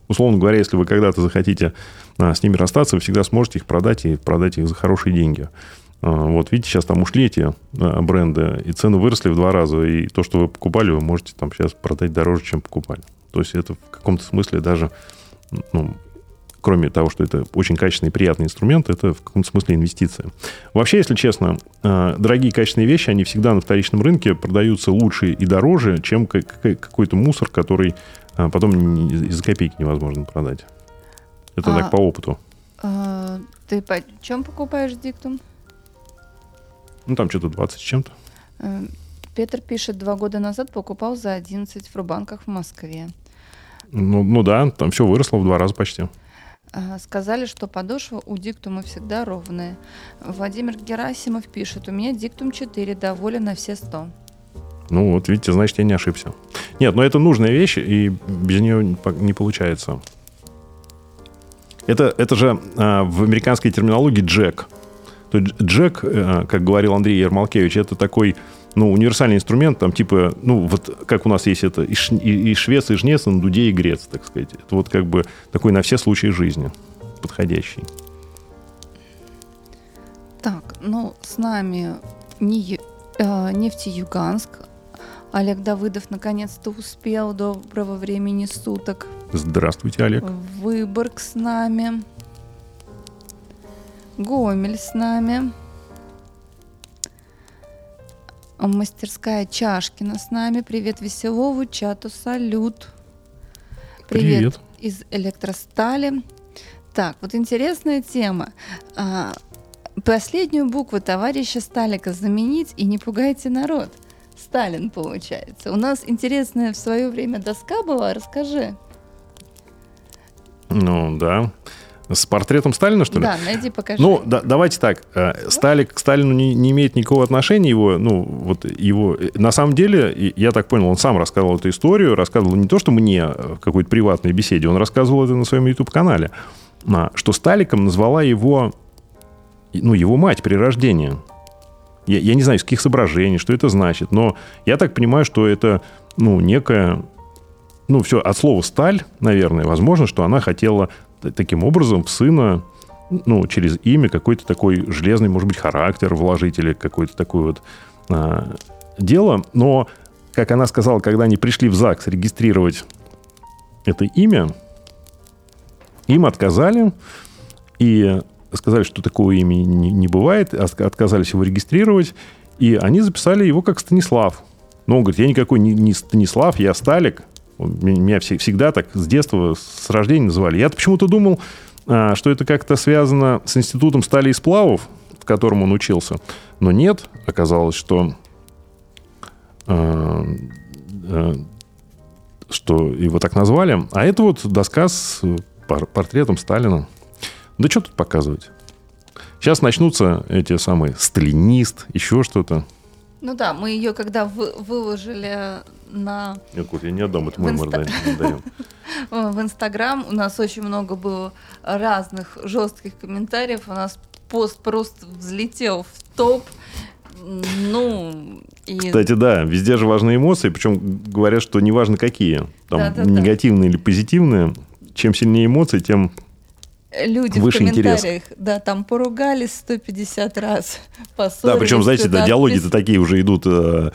Условно говоря, если вы когда-то захотите а, с ними расстаться, вы всегда сможете их продать и продать их за хорошие деньги. А, вот, видите, сейчас там ушли эти а, бренды, и цены выросли в два раза, и то, что вы покупали, вы можете там сейчас продать дороже, чем покупали. То есть это в каком-то смысле даже, ну, кроме того, что это очень качественный и приятный инструмент, это в каком-то смысле инвестиция. Вообще, если честно, дорогие качественные вещи, они всегда на вторичном рынке продаются лучше и дороже, чем какой-то мусор, который а потом из копейки невозможно продать. Это а, так по опыту. А, ты по чем покупаешь диктум? Ну, там что-то 20 с чем-то. Э, Петр пишет, два года назад покупал за 11 в Рубанках в Москве. Ну, ну да, там все выросло в два раза почти. А, сказали, что подошва у диктума всегда ровная. Владимир Герасимов пишет, у меня диктум 4, доволен на все 100. Ну, вот видите, значит, я не ошибся. Нет, но это нужная вещь, и без нее не получается. Это, это же а, в американской терминологии джек. То есть джек, а, как говорил Андрей Ермолкевич, это такой ну, универсальный инструмент, там типа, ну, вот как у нас есть это и, и, и швец, и жнец, и на дуде, и грец, так сказать. Это вот как бы такой на все случаи жизни подходящий. Так, ну, с нами не, э, нефтеюганск, Олег Давыдов наконец-то успел. Доброго времени суток. Здравствуйте, Олег. Выборг с нами. Гомель с нами. Мастерская Чашкина с нами. Привет Веселову, чату салют. Привет, Привет. из электростали. Так, вот интересная тема. А, последнюю букву товарища Сталика заменить и не пугайте народ – Сталин, получается. У нас интересная в свое время доска была, расскажи. Ну, да. С портретом Сталина, что ли? Да, найди, покажи. Ну, да, давайте так. Э, Сталик к Сталину не, не имеет никакого отношения. Его, ну, вот его... Э, на самом деле, я так понял, он сам рассказывал эту историю. Рассказывал не то, что мне в какой-то приватной беседе, он рассказывал это на своем YouTube-канале. Что Сталиком назвала его, ну, его мать при рождении. Я, я не знаю, из каких соображений, что это значит, но я так понимаю, что это, ну, некая, ну, все, от слова «сталь», наверное, возможно, что она хотела таким образом в сына, ну, через имя какой-то такой железный, может быть, характер вложить или какое-то такое вот а, дело. Но, как она сказала, когда они пришли в ЗАГС регистрировать это имя, им отказали, и сказали, что такого имени не, не бывает, отказались его регистрировать, и они записали его как Станислав. Но он говорит, я никакой не, не Станислав, я Сталик. Меня всегда так с детства, с рождения называли. Я почему-то думал, а, что это как-то связано с институтом стали и сплавов, в котором он учился. Но нет, оказалось, что, а, а, что его так назвали. А это вот доска с портретом Сталина. Да что тут показывать? Сейчас начнутся эти самые сталинист, еще что-то. Ну да, мы ее когда вы, выложили на... Нет, я не отдам, это мой инста... (laughs) В Инстаграм у нас очень много было разных жестких комментариев. У нас пост просто взлетел в топ. Ну, и... Кстати, да, везде же важны эмоции, причем говорят, что неважно какие, там да, да, негативные да. или позитивные, чем сильнее эмоции, тем люди Выше в комментариях, интерес. да, там поругались 150 раз, (laughs) Да, причем, знаете, да, диалоги-то такие уже идут, э,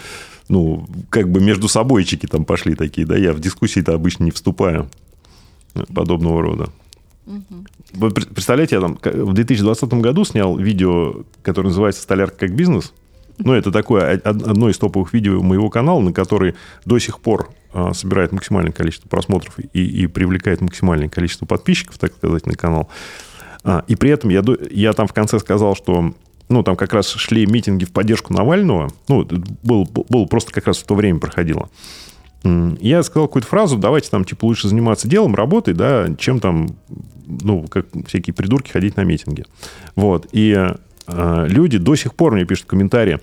ну, как бы между собойчики там пошли такие, да, я в дискуссии-то обычно не вступаю э, подобного рода. Угу. Вы представляете, я там в 2020 году снял видео, которое называется «Столярка как бизнес», ну, это такое одно из топовых видео моего канала, на который до сих пор а, собирает максимальное количество просмотров и, и привлекает максимальное количество подписчиков, так сказать, на канал. А, и при этом я, я там в конце сказал, что ну, там как раз шли митинги в поддержку Навального. Ну, было, было просто как раз в то время проходило. Я сказал какую-то фразу, давайте там, типа, лучше заниматься делом, работой, да, чем там, ну, как всякие придурки ходить на митинги. Вот. И люди до сих пор мне пишут комментарии.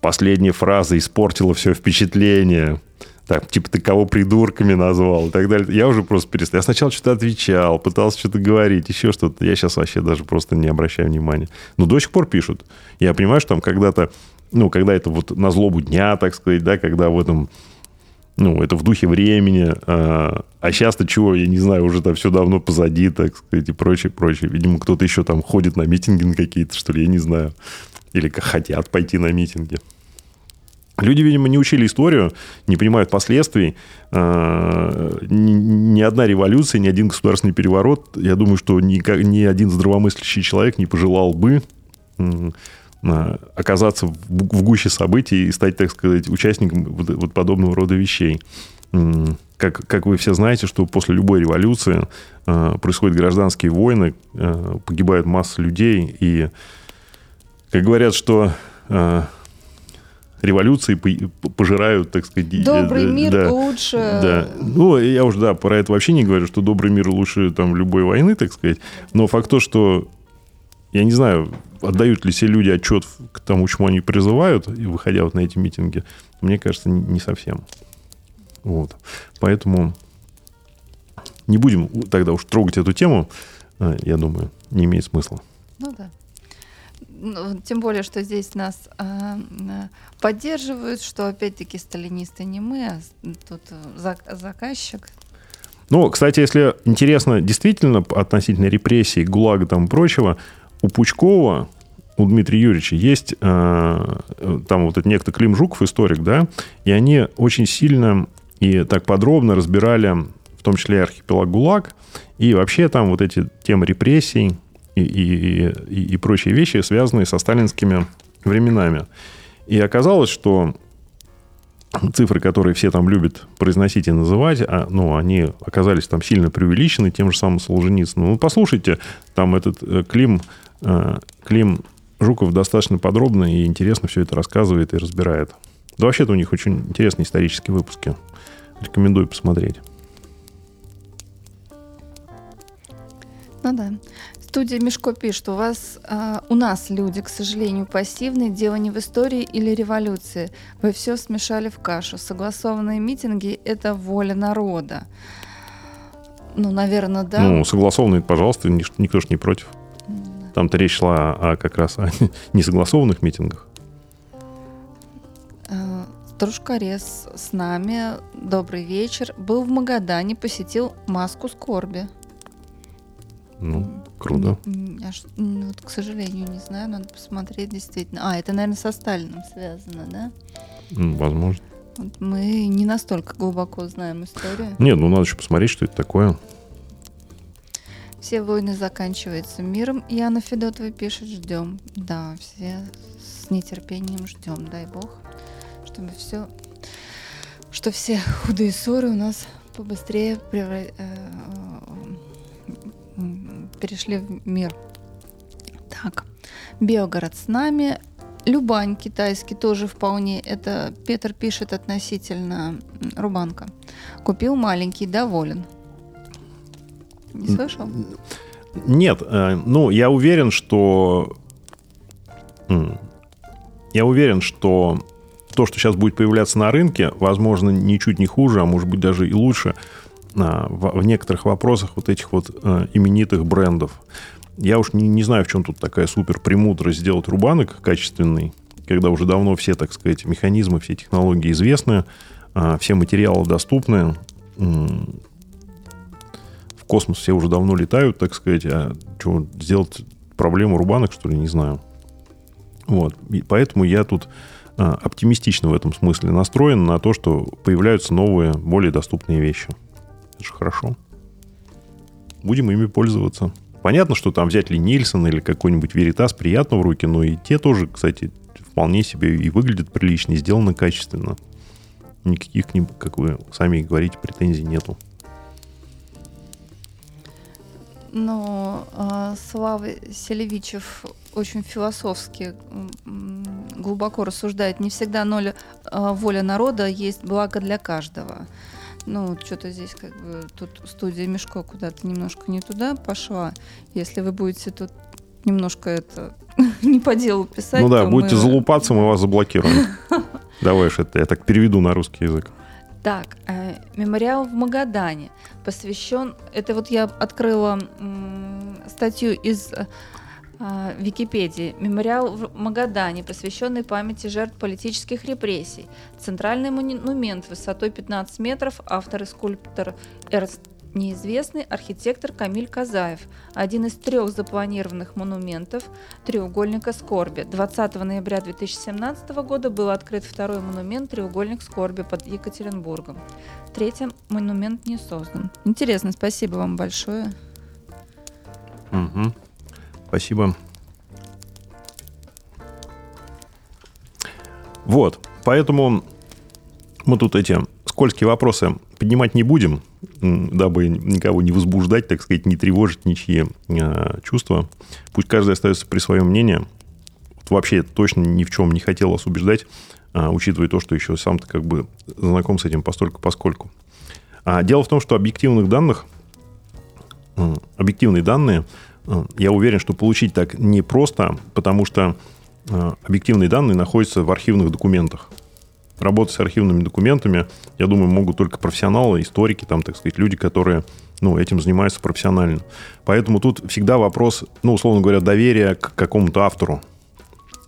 Последняя фраза испортила все впечатление. Так, типа, ты кого придурками назвал и так далее. Я уже просто перестал. Я сначала что-то отвечал, пытался что-то говорить, еще что-то. Я сейчас вообще даже просто не обращаю внимания. Но до сих пор пишут. Я понимаю, что там когда-то, ну, когда это вот на злобу дня, так сказать, да, когда в этом ну, это в духе времени. А, а сейчас-то чего, я не знаю, уже там все давно позади, так сказать, и прочее, прочее. Видимо, кто-то еще там ходит на митинги на какие-то, что ли, я не знаю. Или хотят пойти на митинги. Люди, видимо, не учили историю, не понимают последствий. А, ни одна революция, ни один государственный переворот, я думаю, что ни, один здравомыслящий человек не пожелал бы оказаться в гуще событий и стать, так сказать, участником вот, подобного рода вещей. Как, как вы все знаете, что после любой революции э, происходят гражданские войны, э, погибает масса людей, и как говорят, что э, революции пожирают, так сказать... Добрый мир да, лучше... Да. Ну, я уже, да, про это вообще не говорю, что добрый мир лучше там любой войны, так сказать. Но факт то, что я не знаю, отдают ли все люди отчет к тому, чему они призывают, выходя вот на эти митинги, мне кажется, не совсем. Вот. Поэтому не будем тогда уж трогать эту тему, э, я думаю, не имеет смысла. Ну да. Ну, тем более, что здесь нас э, поддерживают, что опять-таки сталинисты не мы, а тут заказчик. Ну, кстати, если интересно действительно относительно репрессий, ГУЛАГа там и прочего, у Пучкова, у Дмитрия Юрьевича есть э, там вот этот некто Клим Жуков, историк, да, и они очень сильно и так подробно разбирали, в том числе и архипелаг ГУЛАГ, и вообще там вот эти темы репрессий и, и, и, и прочие вещи, связанные со сталинскими временами. И оказалось, что цифры, которые все там любят произносить и называть, а, ну, они оказались там сильно преувеличены тем же самым Солженицыным. Ну, послушайте, там этот э, Клим, э, Клим Жуков достаточно подробно и интересно все это рассказывает и разбирает. Да вообще-то у них очень интересные исторические выпуски. Рекомендую посмотреть. Ну да. Студия Мешко пишет, у вас, э, у нас люди, к сожалению, пассивные, дело не в истории или революции. Вы все смешали в кашу. Согласованные митинги – это воля народа. Ну, наверное, да. Ну, согласованные, пожалуйста, никто же не против. Там-то речь шла о, как раз о (laughs) несогласованных митингах. Э, Трушкарес с нами. Добрый вечер. Был в Магадане, посетил маску скорби. Ну, круто. Я, ну, вот, к сожалению, не знаю, надо посмотреть действительно. А, это, наверное, со Сталином связано, да? Возможно. Вот мы не настолько глубоко знаем историю. Нет, ну надо еще посмотреть, что это такое. Все войны заканчиваются миром. Яна Федотова пишет, ждем. Да, все с нетерпением ждем, дай бог, чтобы все, что все худые ссоры у нас побыстрее превра... Э, перешли в мир. Так, Белгород с нами. Любань китайский тоже вполне. Это Петр пишет относительно Рубанка. Купил маленький, доволен. Не слышал? Нет, э, ну, я уверен, что... Я уверен, что то, что сейчас будет появляться на рынке, возможно, ничуть не хуже, а может быть даже и лучше а, в некоторых вопросах вот этих вот э, именитых брендов. Я уж не, не знаю, в чем тут такая супер премудрость сделать рубанок качественный, когда уже давно все, так сказать, механизмы, все технологии известны, а, все материалы доступны, космос все уже давно летают, так сказать, а что, сделать проблему рубанок, что ли, не знаю. Вот. И поэтому я тут а, оптимистично в этом смысле настроен на то, что появляются новые, более доступные вещи. Это же хорошо. Будем ими пользоваться. Понятно, что там взять ли Нильсон или какой-нибудь Веритас приятно в руки, но и те тоже, кстати, вполне себе и выглядят прилично, и сделаны качественно. Никаких к ним, как вы сами говорите, претензий нету. Но э, Слава Селевичев очень философски глубоко рассуждает. Не всегда ноль э, воля народа есть благо для каждого. Ну, что-то здесь как бы тут студия Мешко куда-то немножко не туда пошла. Если вы будете тут немножко это (laughs) не по делу писать. Ну да, будете мы... залупаться, мы вас заблокируем. (laughs) Давай уж это я так переведу на русский язык. Так, э, мемориал в Магадане посвящен. Это вот я открыла м, статью из А, Википедии. Мемориал в Магадане, посвященный памяти жертв политических репрессий. Центральный монумент высотой 15 метров, автор и скульптор Эрст неизвестный архитектор Камиль Казаев, один из трех запланированных монументов «Треугольника скорби». 20 ноября 2017 года был открыт второй монумент «Треугольник скорби» под Екатеринбургом. Третий монумент не создан. Интересно, спасибо вам большое. Угу. Спасибо. Вот, поэтому мы тут эти скользкие вопросы поднимать не будем, дабы никого не возбуждать, так сказать, не тревожить ничьи э, чувства. Пусть каждый остается при своем мнении. Вот вообще точно ни в чем не хотел вас убеждать, э, учитывая то, что еще сам-то как бы знаком с этим постольку поскольку. А дело в том, что объективных данных, объективные данные, я уверен, что получить так непросто, потому что э, объективные данные находятся в архивных документах работать с архивными документами, я думаю, могут только профессионалы, историки, там, так сказать, люди, которые ну, этим занимаются профессионально. Поэтому тут всегда вопрос, ну, условно говоря, доверия к какому-то автору.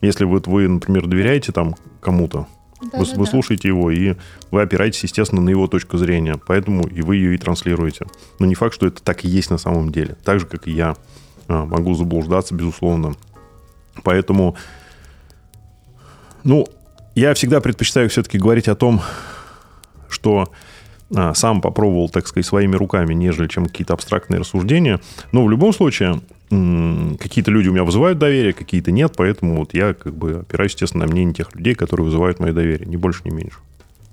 Если вот вы, например, доверяете там кому-то, да, вы, да, вы слушаете его, и вы опираетесь, естественно, на его точку зрения. Поэтому и вы ее и транслируете. Но не факт, что это так и есть на самом деле. Так же, как и я а, могу заблуждаться, безусловно. Поэтому, ну, я всегда предпочитаю все-таки говорить о том, что а, сам попробовал, так сказать, своими руками, нежели чем какие-то абстрактные рассуждения. Но в любом случае, какие-то люди у меня вызывают доверие, какие-то нет, поэтому вот я как бы опираюсь, естественно, на мнение тех людей, которые вызывают мое доверие, ни больше, ни меньше.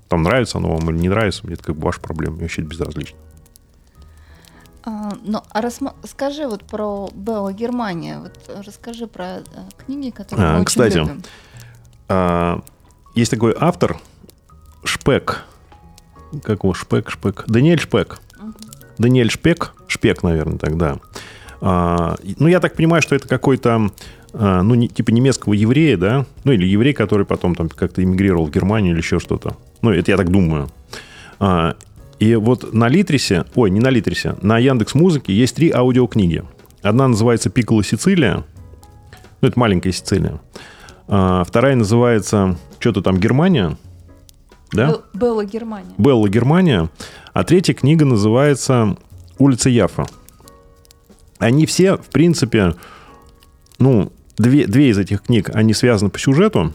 Там нравится оно вам или не нравится, мне это как бы ваша проблема, мне вообще безразлично. А, ну, а рассма... скажи вот про Белла Германия, вот расскажи про а, книги, которые а, мы Кстати, очень любим. А, есть такой автор Шпек. Как его? Шпек, Шпек. Даниэль Шпек. Угу. Даниэль Шпек. Шпек, наверное, тогда. А, ну, я так понимаю, что это какой-то, а, ну, не, типа немецкого еврея, да? Ну, или еврей, который потом там как-то эмигрировал в Германию или еще что-то. Ну, это я так думаю. А, и вот на Литрисе, ой, не на Литрисе, на Яндекс Музыке есть три аудиокниги. Одна называется «Пикколо Сицилия». Ну, это маленькая Сицилия. А, вторая называется что-то там Германия. Да? Белла Германия. Белла Германия. А третья книга называется «Улица Яфа». Они все, в принципе, ну, две, две из этих книг, они связаны по сюжету,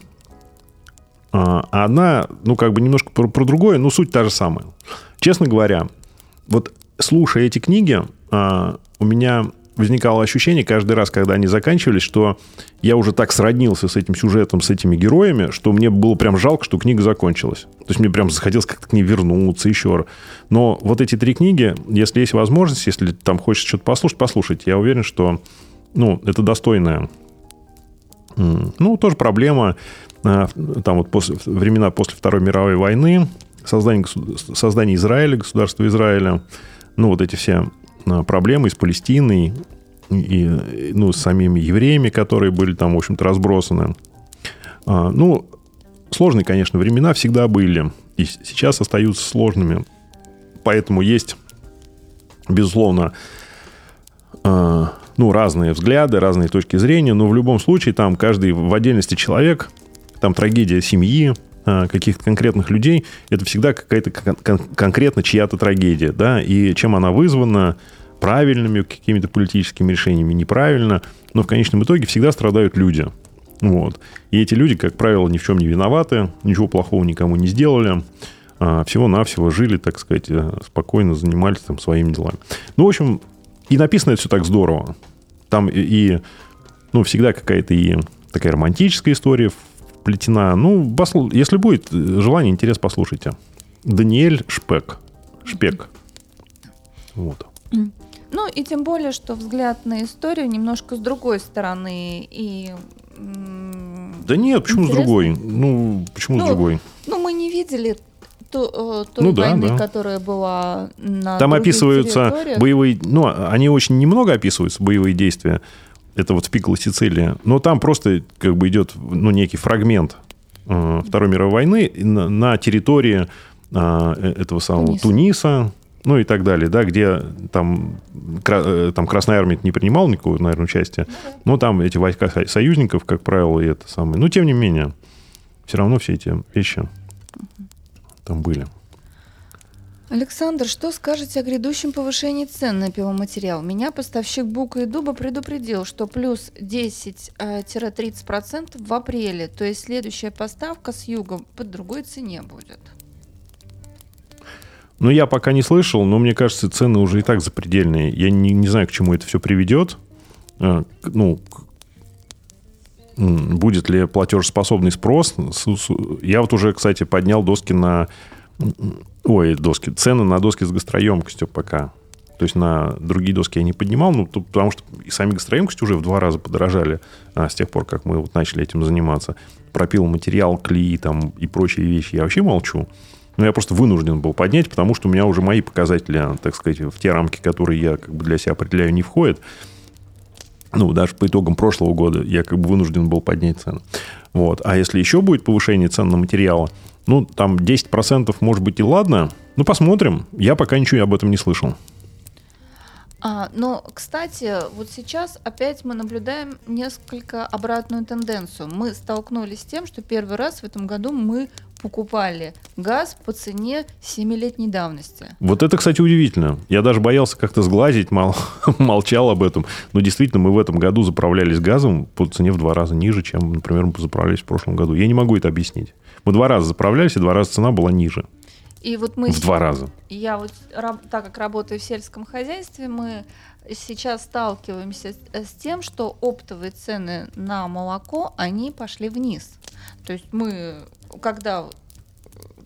а, а одна, ну, как бы немножко про, про другое, но суть та же самая. Честно говоря, вот слушая эти книги, а, у меня возникало ощущение каждый раз, когда они заканчивались, что я уже так сроднился с этим сюжетом, с этими героями, что мне было прям жалко, что книга закончилась. То есть мне прям захотелось как-то к ней вернуться еще раз. Но вот эти три книги, если есть возможность, если там хочется что-то послушать, послушать. Я уверен, что ну, это достойная ну, тоже проблема. А, там вот после, времена после Второй мировой войны, создание, создание Израиля, государства Израиля, ну, вот эти все проблемы с Палестиной и ну, с самими евреями, которые были там, в общем-то, разбросаны. А, ну, сложные, конечно, времена всегда были. И сейчас остаются сложными. Поэтому есть, безусловно, а, ну, разные взгляды, разные точки зрения, но в любом случае там каждый в отдельности человек, там трагедия семьи, а, каких-то конкретных людей, это всегда какая-то кон- конкретно чья-то трагедия, да, и чем она вызвана, правильными какими-то политическими решениями, неправильно, но в конечном итоге всегда страдают люди. Вот. И эти люди, как правило, ни в чем не виноваты, ничего плохого никому не сделали, а всего-навсего жили, так сказать, э, спокойно занимались там своими делами. Ну, в общем, и написано это все так здорово. Там и, и ну, всегда какая-то и такая романтическая история плетена. Ну, послу... если будет желание, интерес, послушайте. Даниэль Шпек. Шпек. Вот. Ну, и тем более, что взгляд на историю немножко с другой стороны. И, да нет, почему интересно? с другой? Ну, почему ну, с другой? Ну, мы не видели ту, э, той ну, войны, да. которая была на Там описываются боевые... Ну, они очень немного описываются, боевые действия это вот в Пикколо Сицилия, но там просто как бы идет ну, некий фрагмент э, Второй мировой войны на, на территории э, этого самого Туниса. Туниса, ну и так далее, да, где там, кра- э, там Красная Армия не принимала никакого, наверное, участия, но там эти войска союзников, как правило, и это самое. Но тем не менее, все равно все эти вещи там были. Александр, что скажете о грядущем повышении цен на пиломатериал? Меня поставщик бука и дуба предупредил, что плюс 10-30% в апреле, то есть следующая поставка с юга по другой цене будет. Ну, я пока не слышал, но мне кажется, цены уже и так запредельные. Я не, не знаю, к чему это все приведет. Э, ну, будет ли платежеспособный спрос. Я вот уже, кстати, поднял доски на Ой, доски. Цены на доски с гастроемкостью пока. То есть на другие доски я не поднимал, ну, потому что и сами гастроемкости уже в два раза подорожали а, с тех пор, как мы вот начали этим заниматься. Пропил материал, клей там, и прочие вещи. Я вообще молчу. Но я просто вынужден был поднять, потому что у меня уже мои показатели, так сказать, в те рамки, которые я как бы для себя определяю, не входят. Ну, даже по итогам прошлого года я как бы вынужден был поднять цены. Вот. А если еще будет повышение цен на материалы, ну, там 10% может быть и ладно. Ну, посмотрим. Я пока ничего об этом не слышал. А, но, кстати, вот сейчас опять мы наблюдаем несколько обратную тенденцию. Мы столкнулись с тем, что первый раз в этом году мы покупали газ по цене 7-летней давности. Вот это, кстати, удивительно. Я даже боялся как-то сглазить, мол, (laughs) молчал об этом. Но действительно, мы в этом году заправлялись газом по цене в два раза ниже, чем, например, мы заправлялись в прошлом году. Я не могу это объяснить. Мы два раза заправлялись, и два раза цена была ниже. И вот мы... В два раза. Я вот, так как работаю в сельском хозяйстве, мы сейчас сталкиваемся с тем, что оптовые цены на молоко, они пошли вниз. То есть мы, когда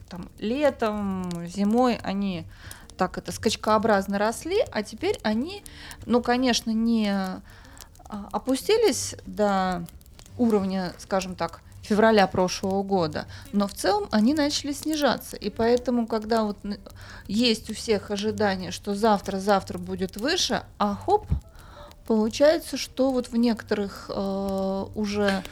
там летом, зимой они так это скачкообразно росли, а теперь они, ну, конечно, не а, опустились до уровня, скажем так, февраля прошлого года, но в целом они начали снижаться. И поэтому, когда вот есть у всех ожидание, что завтра-завтра будет выше, а хоп, получается, что вот в некоторых э, уже...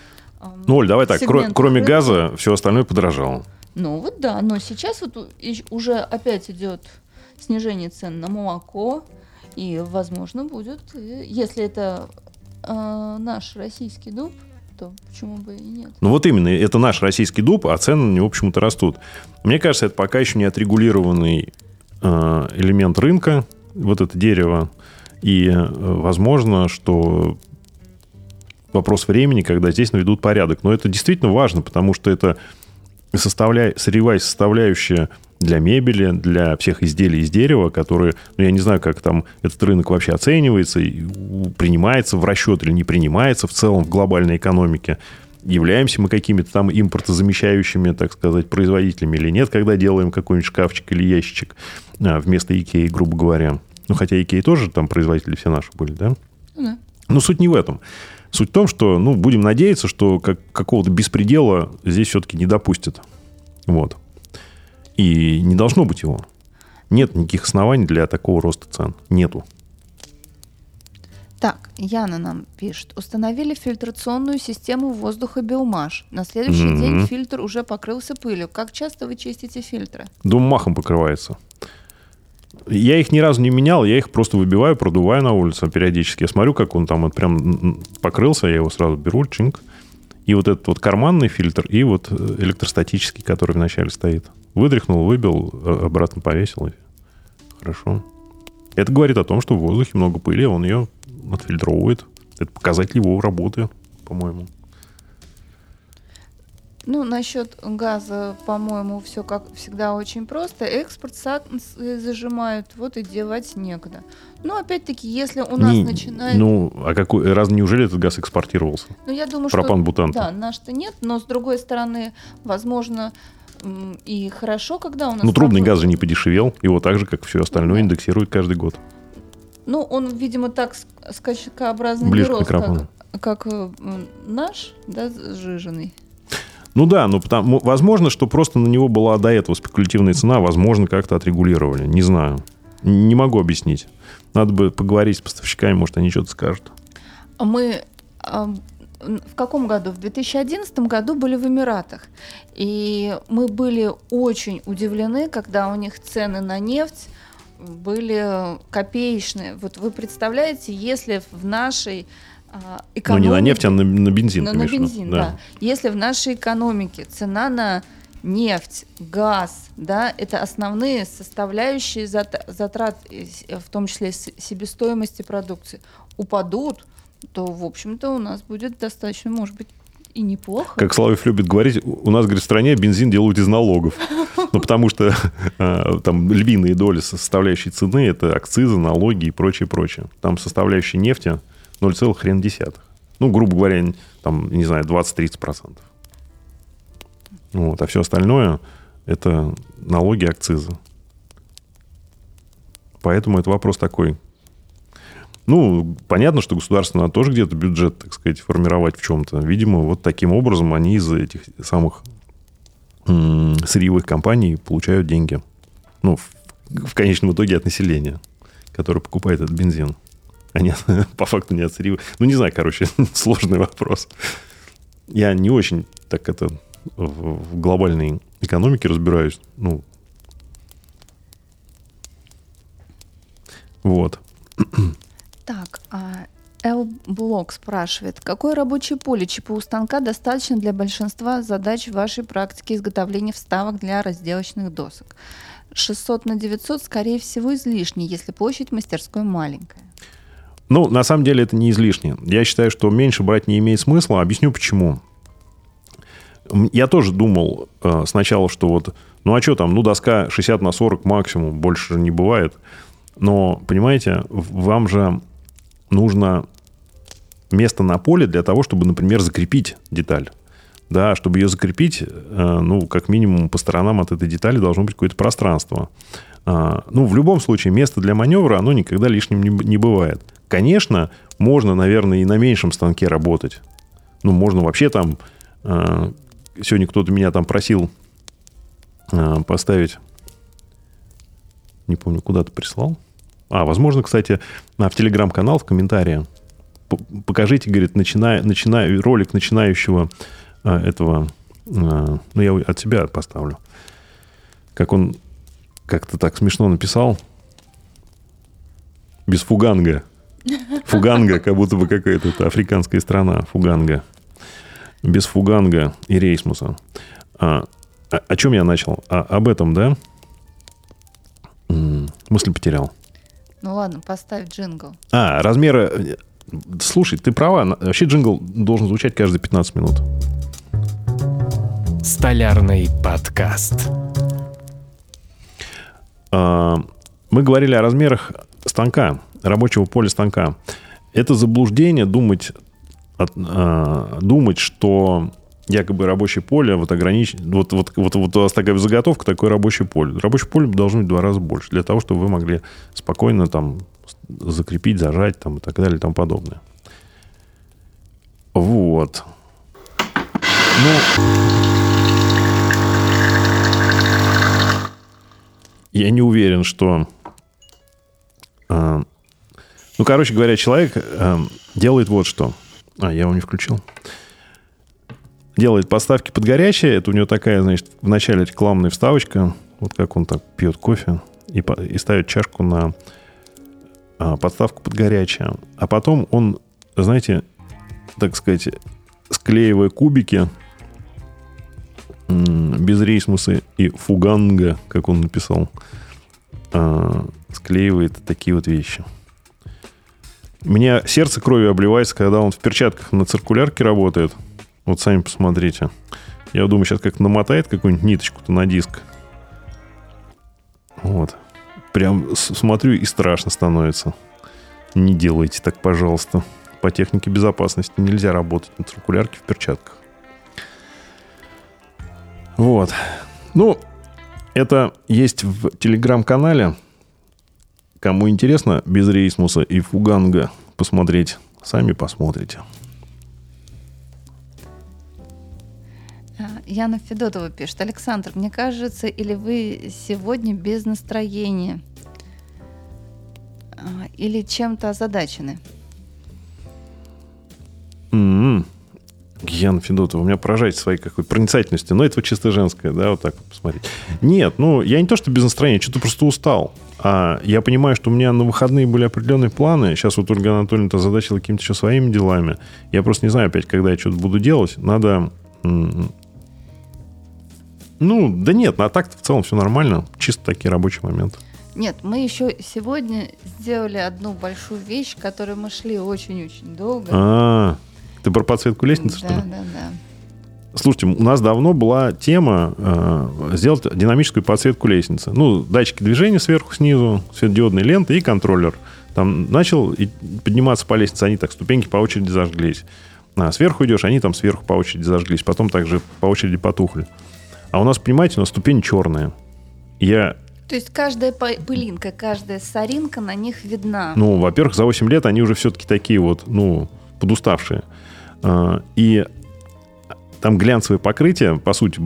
Э, ну, Оль, давай так, кро- кроме рынка, газа, все остальное подорожало. Ну вот да, но сейчас вот уже опять идет снижение цен на молоко, и, возможно, будет, если это э, наш российский дуб, то почему бы и нет? Ну вот именно, это наш российский дуб, а цены на него почему-то растут. Мне кажется, это пока еще не отрегулированный э, элемент рынка, вот это дерево. И э, возможно, что вопрос времени, когда здесь наведут порядок. Но это действительно важно, потому что это составля... сырьевая составляющая для мебели, для всех изделий из дерева, которые, ну, я не знаю, как там этот рынок вообще оценивается, принимается в расчет или не принимается в целом в глобальной экономике. Являемся мы какими-то там импортозамещающими, так сказать, производителями или нет, когда делаем какой-нибудь шкафчик или ящичек а, вместо Икеи, грубо говоря. Ну, хотя Икеи тоже там производители все наши были, да? Ну да. Но суть не в этом. Суть в том, что, ну, будем надеяться, что как, какого-то беспредела здесь все-таки не допустят. Вот. И не должно быть его. Нет никаких оснований для такого роста цен. Нету. Так, Яна нам пишет. Установили фильтрационную систему воздуха Биомаш. На следующий mm-hmm. день фильтр уже покрылся пылью. Как часто вы чистите фильтры? Дом махом покрывается. Я их ни разу не менял, я их просто выбиваю, продуваю на улице периодически. Я смотрю, как он там вот прям покрылся, я его сразу беру, чинк. И вот этот вот карманный фильтр, и вот э, электростатический, который вначале стоит. Выдряхнул, выбил, а, обратно повесил. Хорошо. Это говорит о том, что в воздухе много пыли, он ее отфильтровывает. Это показатель его работы, по-моему. Ну, насчет газа, по-моему, все как всегда очень просто. Экспорт зажимают, вот и девать некуда. Но опять-таки, если у нас не, начинает... Ну, а какой, раз неужели этот газ экспортировался? Ну, я думаю, Пропан бутан. Да, наш-то нет, но с другой стороны, возможно, и хорошо, когда у нас... Ну, трубный газ же не подешевел, его так же, как все остальное, да. индексируют каждый год. Ну, он, видимо, так скачкообразно не рос, как, как э, наш, да, сжиженный. Ну да, но потому, возможно, что просто на него была до этого спекулятивная цена, возможно, как-то отрегулировали. Не знаю. Не могу объяснить. Надо бы поговорить с поставщиками, может, они что-то скажут. Мы в каком году? В 2011 году были в Эмиратах. И мы были очень удивлены, когда у них цены на нефть были копеечные. Вот вы представляете, если в нашей экономике... Ну, не на нефть, а на, на бензин. На, на бензин, да. да. Если в нашей экономике цена на нефть, газ, да, это основные составляющие затрат, в том числе себестоимости продукции, упадут, то, в общем-то, у нас будет достаточно, может быть, и неплохо. Как Славев любит говорить, у нас, говорит, в стране бензин делают из налогов. (laughs) Ну, потому что (laughs) а, там львиные доли составляющей цены – это акцизы, налоги и прочее, прочее. Там составляющая нефти 0, хрен десятых. Ну, грубо говоря, там, не знаю, 20-30%. Вот, а все остальное – это налоги, акцизы. Поэтому это вопрос такой ну, понятно, что государство надо тоже где-то бюджет, так сказать, формировать в чем-то. Видимо, вот таким образом они из этих самых сырьевых компаний получают деньги. Ну, в, в конечном итоге от населения, которое покупает этот бензин. Не, (laughs) по факту не сырьевых. Ну, не знаю, короче, (laughs) сложный вопрос. Я не очень так это в, глобальной экономике разбираюсь. Ну, вот. (clears throat) Так, а L-блок спрашивает, какое рабочее поле ЧПУ станка достаточно для большинства задач вашей практике изготовления вставок для разделочных досок? 600 на 900, скорее всего, излишне, если площадь мастерской маленькая. Ну, на самом деле это не излишне. Я считаю, что меньше брать не имеет смысла. Объясню почему. Я тоже думал э, сначала, что вот, ну а что там, ну доска 60 на 40 максимум, больше не бывает. Но, понимаете, вам же нужно место на поле для того, чтобы, например, закрепить деталь. Да, чтобы ее закрепить, э, ну, как минимум по сторонам от этой детали должно быть какое-то пространство. А, ну, в любом случае, место для маневра, оно никогда лишним не бывает. Конечно, можно, наверное, и на меньшем станке работать. Ну, можно вообще там... Э, сегодня кто-то меня там просил э, поставить... Не помню, куда-то прислал. А, возможно, кстати, в телеграм-канал, в комментарии покажите, говорит, начиная, начиная, ролик начинающего а, этого, ну, я от себя поставлю. Как он как-то так смешно написал. Без фуганга. Фуганга, как будто бы какая-то африканская страна. Фуганга. Без фуганга и рейсмуса. А, о, о чем я начал? А, об этом, да? Мысль потерял. Ну ладно, поставь джингл. А, размеры... Слушай, ты права. Вообще джингл должен звучать каждые 15 минут. Столярный подкаст. А, мы говорили о размерах станка, рабочего поля станка. Это заблуждение думать, а, думать что якобы рабочее поле вот ограничить. Вот, вот, вот, вот у вас такая заготовка, такое рабочее поле. Рабочее поле должно быть в два раза больше, для того, чтобы вы могли спокойно там закрепить, зажать там, и так далее и тому подобное. Вот. Ну, я не уверен, что... Э, ну, короче говоря, человек э, делает вот что. А, я его не включил делает подставки под горячее. Это у него такая, значит, в начале рекламная вставочка. Вот как он так пьет кофе и, и ставит чашку на а, подставку под горячее. А потом он, знаете, так сказать, склеивая кубики без рейсмуса и фуганга, как он написал, а, склеивает такие вот вещи. Мне сердце кровью обливается, когда он в перчатках на циркулярке работает – вот сами посмотрите. Я думаю, сейчас как намотает какую-нибудь ниточку-то на диск. Вот. Прям смотрю и страшно становится. Не делайте так, пожалуйста. По технике безопасности нельзя работать на циркулярке в перчатках. Вот. Ну, это есть в телеграм-канале. Кому интересно, без рейсмуса и фуганга посмотреть, сами посмотрите. Яна Федотова пишет. Александр, мне кажется, или вы сегодня без настроения? А, или чем-то озадачены? Mm-hmm. Яна Федотова, у меня поражает своей какой проницательностью. Но это чисто женское, да, вот так вот посмотреть. Нет, ну, я не то, что без настроения, что-то просто устал. А я понимаю, что у меня на выходные были определенные планы. Сейчас вот Ольга Анатольевна озадачила какими-то еще своими делами. Я просто не знаю опять, когда я что-то буду делать. Надо... Ну, да нет, а так в целом все нормально. Чисто такие рабочие моменты. Нет, мы еще сегодня сделали одну большую вещь, которой мы шли очень-очень долго. А, ты про подсветку лестницы, да, что ли? Да, да, Слушайте, у нас давно была тема э, сделать динамическую подсветку лестницы. Ну, датчики движения сверху, снизу, светодиодные ленты и контроллер. Там начал и подниматься по лестнице, они так, ступеньки по очереди зажглись. А сверху идешь, они там сверху по очереди зажглись, потом также по очереди потухли. А у нас, понимаете, у нас ступень черная. Я То есть каждая пылинка, каждая соринка на них видна. Ну, во-первых, за 8 лет они уже все-таки такие вот, ну, подуставшие. А, И там глянцевое покрытие, по сути,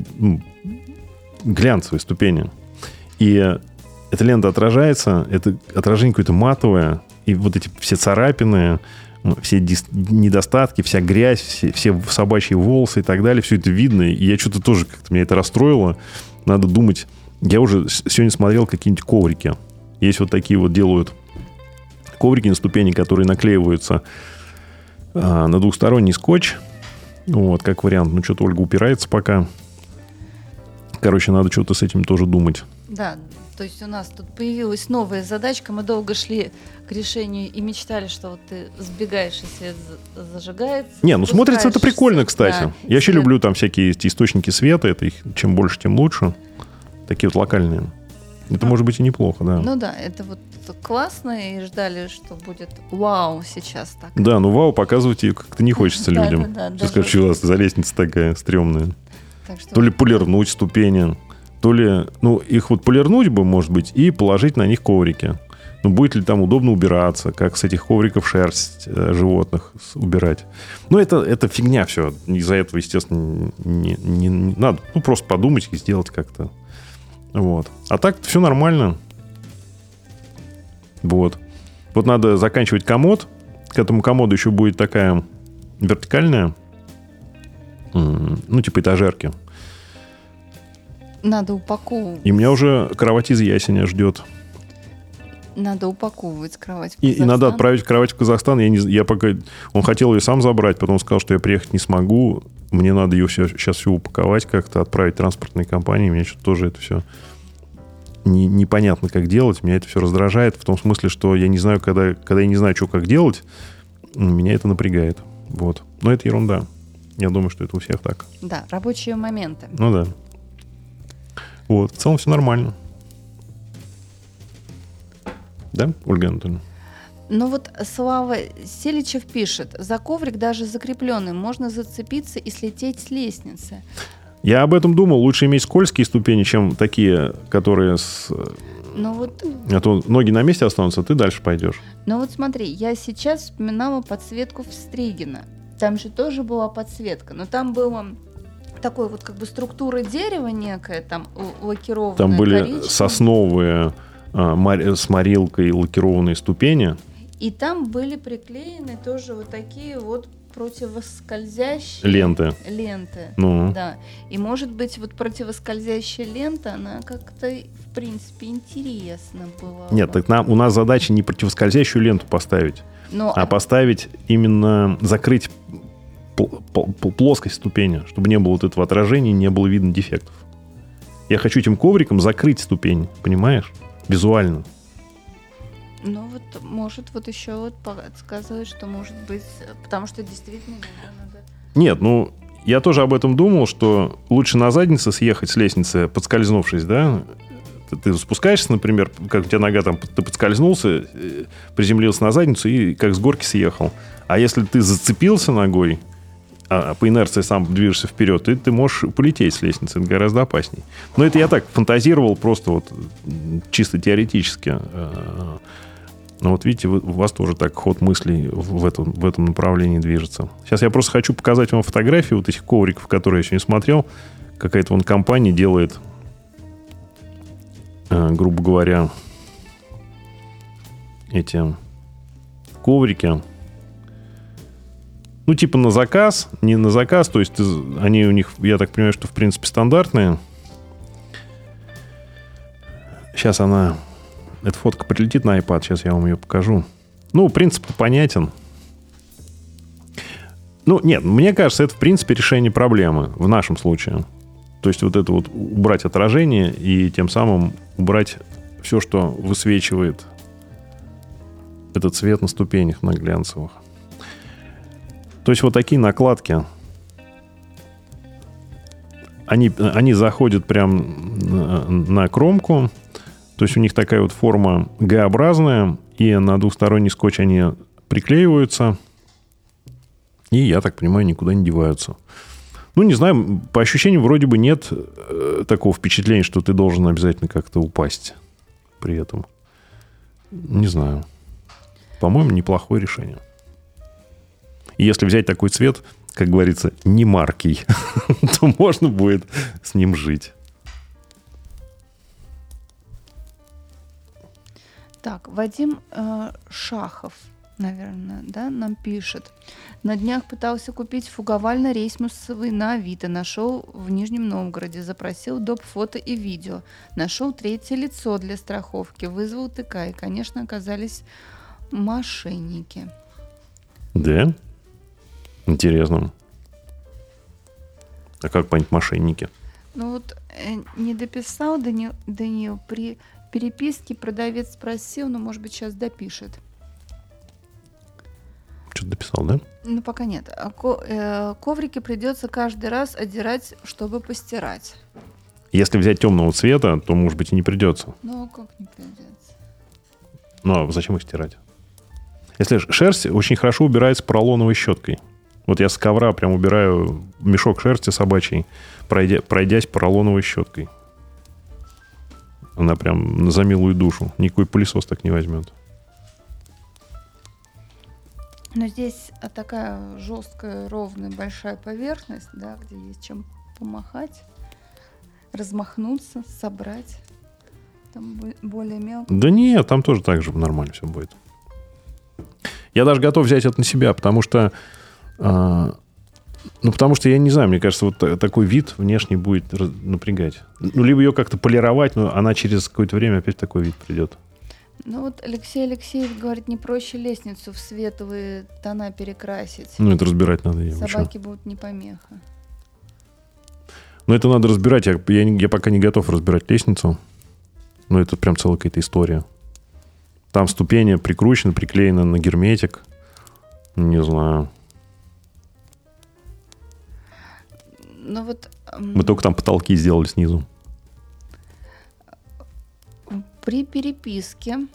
глянцевые ступени. И эта лента отражается, это отражение какое-то матовое, и вот эти все царапины, все недостатки, вся грязь, все, все собачьи волосы и так далее, все это видно. И я что-то тоже как-то меня это расстроило. Надо думать. Я уже сегодня смотрел какие-нибудь коврики. Есть вот такие вот делают коврики на ступени, которые наклеиваются а, на двухсторонний скотч. Вот, как вариант. Ну, что-то Ольга упирается пока. Короче, надо что-то с этим тоже думать. Да, то есть у нас тут появилась новая задачка. Мы долго шли к решению и мечтали, что вот ты сбегаешь, и свет за- зажигается. Не, ну смотрится это прикольно, кстати. да, Я вообще люблю там всякие источники света. Это их чем больше, тем лучше. Такие вот локальные. Это может быть и неплохо, да. Ну да, это вот классно, и ждали, что будет вау сейчас так. Да, ну вау, показывать ее как-то не хочется (laughs) людям. да, да, Сейчас даже- что у вас за лестница такая стрёмная. Так что То ли полирнуть ступени, то ли... Ну, их вот полирнуть бы, может быть, и положить на них коврики. Ну, будет ли там удобно убираться, как с этих ковриков шерсть э, животных убирать. Ну, это, это фигня все. Из-за этого, естественно, не, не- не надо. Ну, просто подумать и сделать как-то. Вот. А так все нормально. Вот. Вот надо заканчивать комод. К этому комоду еще будет такая вертикальная, ну, типа этажерки. надо упаковывать. И меня уже кровать из ясеня ждет. Надо упаковывать кровать. в И, и надо отправить кровать в Казахстан. Я, не, я пока... Он хотел ее сам забрать, потом сказал, что я приехать не смогу. Мне надо ее все, сейчас все упаковать как-то, отправить транспортной компании. Мне что-то тоже это все не, непонятно, как делать. Меня это все раздражает в том смысле, что я не знаю, когда, когда я не знаю, что как делать, меня это напрягает. Вот. Но это ерунда. Я думаю, что это у всех так. Да, рабочие моменты. Ну да. Вот. В целом все нормально. Да, Ольга Анатольевна? Ну вот Слава Селичев пишет, за коврик даже закрепленный можно зацепиться и слететь с лестницы. Я об этом думал. Лучше иметь скользкие ступени, чем такие, которые с... Ну вот, А то ноги на месте останутся, а ты дальше пойдешь. ну вот смотри, я сейчас вспоминала подсветку в Стригино. Там же тоже была подсветка, но там было такой вот как бы структура дерева некая, там лакированная Там были сосновые а, с морилкой лакированные ступени. И там были приклеены тоже вот такие вот противоскользящие Ленты. ленты. Ну, Да. И может быть, вот противоскользящая лента, она как-то, в принципе, интересно была. нет, так нам, у нас задача не противоскользящую ленту поставить, Но а поставить именно, закрыть пл- пл- пл- плоскость ступени, чтобы не было вот этого отражения, не было видно дефектов. Я хочу этим ковриком закрыть ступень, понимаешь? Визуально. Ну вот, может, вот еще вот подсказывает, что может быть, э, потому что действительно надо... Нет, ну, я тоже об этом думал, что лучше на заднице съехать с лестницы, подскользнувшись, да? Ты, спускаешься, например, как у тебя нога там, ты подскользнулся, э, приземлился на задницу и как с горки съехал. А если ты зацепился ногой, а по инерции сам движешься вперед, ты, ты можешь полететь с лестницы, это гораздо опасней. Но это я так фантазировал просто вот чисто теоретически. Но вот видите, у вас тоже так ход мыслей в этом, в этом направлении движется. Сейчас я просто хочу показать вам фотографии вот этих ковриков, которые я еще не смотрел. Какая-то вон компания делает, э, грубо говоря, эти коврики. Ну, типа на заказ, не на заказ, то есть они у них, я так понимаю, что в принципе стандартные. Сейчас она эта фотка прилетит на iPad, сейчас я вам ее покажу. Ну, принцип понятен. Ну, нет, мне кажется, это, в принципе, решение проблемы в нашем случае. То есть вот это вот убрать отражение и тем самым убрать все, что высвечивает этот цвет на ступенях на глянцевых. То есть вот такие накладки, они, они заходят прям на, на кромку, то есть у них такая вот форма Г-образная, и на двухсторонний скотч они приклеиваются, и, я так понимаю, никуда не деваются. Ну, не знаю, по ощущениям вроде бы нет э, такого впечатления, что ты должен обязательно как-то упасть при этом. Не знаю. По-моему, неплохое решение. И если взять такой цвет, как говорится, не маркий, (laughs) то можно будет с ним жить. Так, Вадим э, Шахов наверное, да, нам пишет. На днях пытался купить фуговально рейсмусовый на Авито. Нашел в Нижнем Новгороде. Запросил доп. фото и видео. Нашел третье лицо для страховки. Вызвал ТК. И, конечно, оказались мошенники. Да? Интересно. А как понять мошенники? Ну вот э, не дописал Данил, Данил при переписке продавец спросил, но может быть сейчас допишет. Что-то дописал, да? Ну, пока нет. А ко- э, коврики придется каждый раз отдирать, чтобы постирать. Если взять темного цвета, то, может быть, и не придется. Ну, а как не придется? Ну, а зачем их стирать? Если шерсть очень хорошо убирается поролоновой щеткой. Вот я с ковра прям убираю мешок шерсти собачьей, пройдя, пройдясь поролоновой щеткой. Она прям за милую душу. Никакой пылесос так не возьмет. Но здесь такая жесткая, ровная, большая поверхность, да, где есть чем помахать, размахнуться, собрать. Там бо- более мелко. Да нет, там тоже так же нормально все будет. Я даже готов взять это на себя, потому что... а, ну, потому что, я не знаю, мне кажется, вот та- такой вид внешний будет напрягать. Ну, либо ее как-то полировать, но она через какое-то время опять такой вид придет. Ну вот Алексей Алексеев говорит, не проще лестницу в светлые тона перекрасить. Ну, это разбирать надо. я-? Собаки будут не помеха. Ну, это надо разбирать. Я, я, я пока не готов разбирать лестницу. Ну, это прям целая какая-то история. Там ступени прикручены, приклеены на герметик. Не знаю. Ну вот Мы только там потолки сделали снизу. при переписке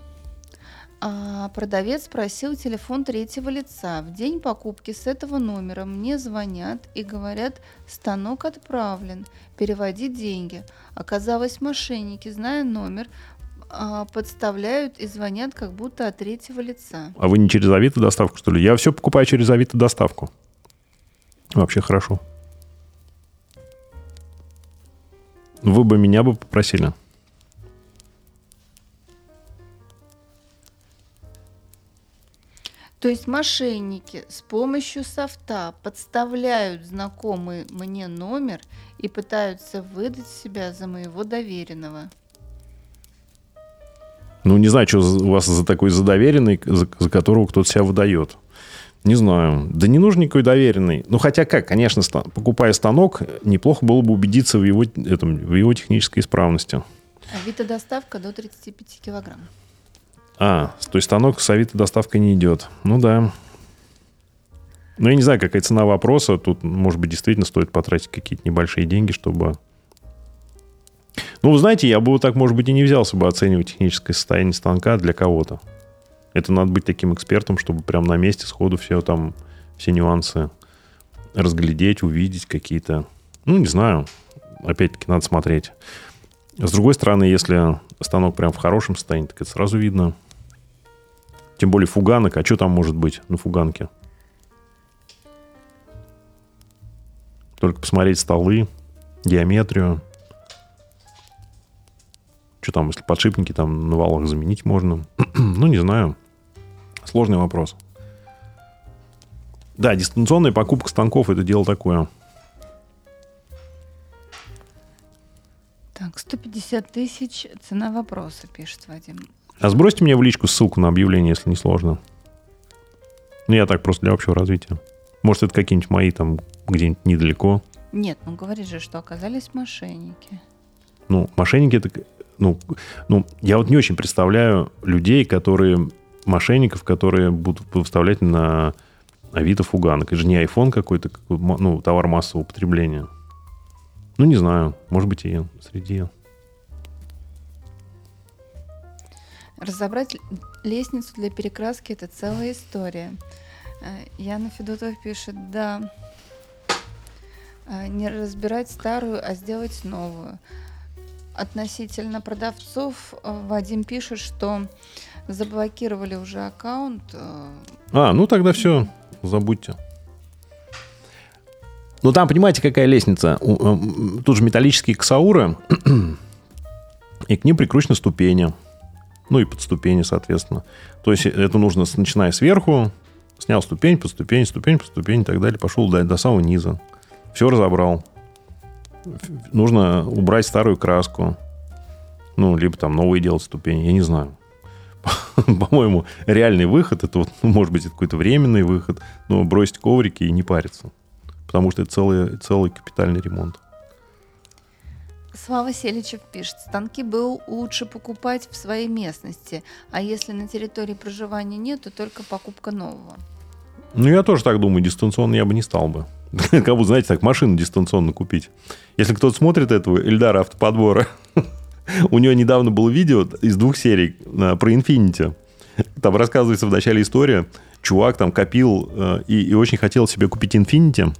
а, продавец просил телефон третьего лица. В день покупки с этого номера мне звонят и говорят, станок отправлен, переводи деньги. Оказалось, мошенники, зная номер, а, подставляют и звонят как будто от третьего лица. А вы не через Авито доставку, что ли? Я все покупаю через Авито доставку. Вообще хорошо. Вы бы меня бы попросили. То есть мошенники с помощью софта подставляют знакомый мне номер и пытаются выдать себя за моего доверенного. Ну, не знаю, что у вас за такой задоверенный, за, за которого кто-то себя выдает. Не знаю. Да не нужен никакой доверенный. Ну, хотя как, конечно, покупая станок, неплохо было бы убедиться в его, этом, в его технической исправности. Авито доставка до 35 килограмм. А, то есть станок с Авито доставкой не идет. Ну да. Ну, я не знаю, какая цена вопроса. Тут, может быть, действительно стоит потратить какие-то небольшие деньги, чтобы... Ну, вы знаете, я бы вот так, может быть, и не взялся бы оценивать техническое состояние станка для кого-то. Это надо быть таким экспертом, чтобы прям на месте сходу все там, все нюансы разглядеть, увидеть какие-то... Ну, не знаю. Опять-таки, надо смотреть. С другой стороны, если станок прям в хорошем состоянии, так это сразу видно. Тем более фуганок. А что там может быть на фуганке? Только посмотреть столы, геометрию. Что там, если подшипники там на валах заменить можно? (clears throat) ну, не знаю. Сложный вопрос. Да, дистанционная покупка станков это дело такое. Так, 150 тысяч цена вопроса, пишет Вадим. А сбросьте мне в личку ссылку на объявление, если не сложно. Ну, я так просто для общего развития. Может, это какие-нибудь мои там где-нибудь недалеко. Нет, ну говорит же, что оказались мошенники. Ну, мошенники это... Ну, ну, я вот не очень представляю людей, которые... Мошенников, которые будут выставлять на Авито фуганок. Это же не iPhone какой-то, ну, товар массового потребления. Ну, не знаю. Может быть, и среди... Разобрать лестницу для перекраски – это целая история. Э, Яна Федотов пишет, да, э, не разбирать старую, а сделать новую. Относительно продавцов э, Вадим пишет, что заблокировали уже аккаунт. А, ну тогда все, забудьте. Ну там, понимаете, какая лестница? Тут же металлические ксауры, (clears throat) и к ним прикручены ступени. Ну и под ступени, соответственно. То есть это нужно, начиная сверху, снял ступень, под ступень, ступень, под ступень и так далее, пошел до, до самого низа. Все разобрал. Нужно убрать старую краску. Ну, либо там новые делать ступени, я не знаю. (laughs) По-моему, реальный выход, это вот, ну, может быть, это какой-то временный выход, но бросить коврики и не париться. Потому что это целый, целый капитальный ремонт. Слава Селичев пишет, станки был лучше покупать в своей местности, а если на территории проживания нет, то только покупка нового. Ну, я тоже так думаю, дистанционно я бы не стал бы. (laughs) Как будто, знаете, так, машину дистанционно купить. Если кто-то смотрит этого Эльдара автоподбора, (laughs) у него недавно было видео из двух серий про Infinity. Там рассказывается в начале история. Чувак там копил э, и, и очень хотел себе купить Infinity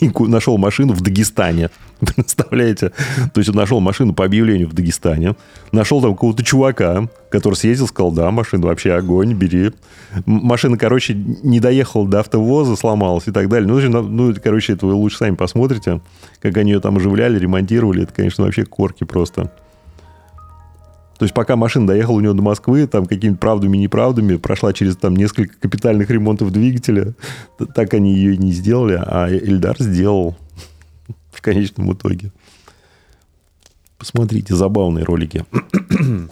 и нашел машину в Дагестане. (laughs) Представляете? То есть он нашел машину по объявлению в Дагестане. Нашел там какого-то чувака, который съездил, сказал, да, машина вообще огонь, бери. Машина, короче, не доехала до автовоза, сломалась и так далее. Ну, ну короче, это вы лучше сами посмотрите, как они ее там оживляли, ремонтировали. Это, конечно, вообще корки просто. То есть пока машина доехала у него до Москвы, там какими-то правдами и неправдами, прошла через там несколько капитальных ремонтов двигателя, так они ее и не сделали, а Эльдар сделал (laughs) в конечном итоге. Посмотрите, забавные ролики. (clears throat)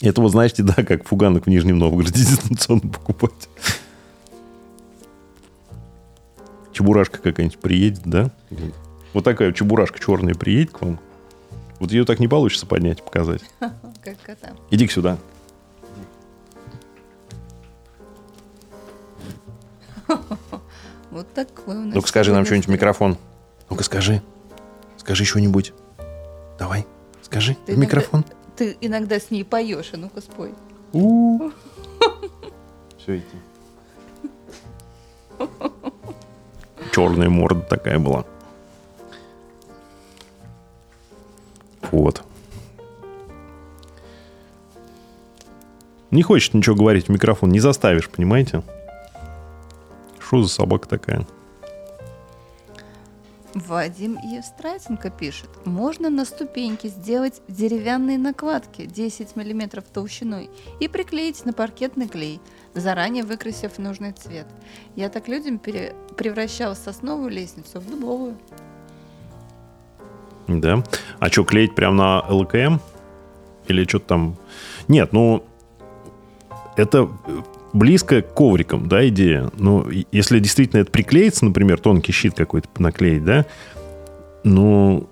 Это вот, знаете, да, как фуганок в Нижнем Новгороде (laughs) дистанционно покупать. Чебурашка какая-нибудь приедет, да? Вот такая чебурашка черная приедет к вам. Вот ее так не получится поднять показать. (laughs) Как кота. Иди сюда. (laughs) Вот такой у нас. Ну-ка скажи нам что-нибудь в микрофон. Ну-ка скажи. Скажи что-нибудь. Давай, скажи Ты в микрофон. Ты иногда с ней поешь, а ну-ка спой. (laughs) Все идти. Черная морда такая была. Вот. Не хочет ничего говорить в микрофон, не заставишь, понимаете? Что за собака такая? Вадим Евстратенко пишет. Можно на ступеньке сделать деревянные накладки 10 мм толщиной и приклеить на паркетный клей, заранее выкрасив нужный цвет. Я так людям пере- превращал сосновую лестницу в дубовую. Да. А что, клеить прям на ЛКМ? Или что-то там... Нет, ну... Это близко к коврикам, да, идея. Ну, и- если действительно это приклеится, например, тонкий щит какой-то наклеить, да, ну,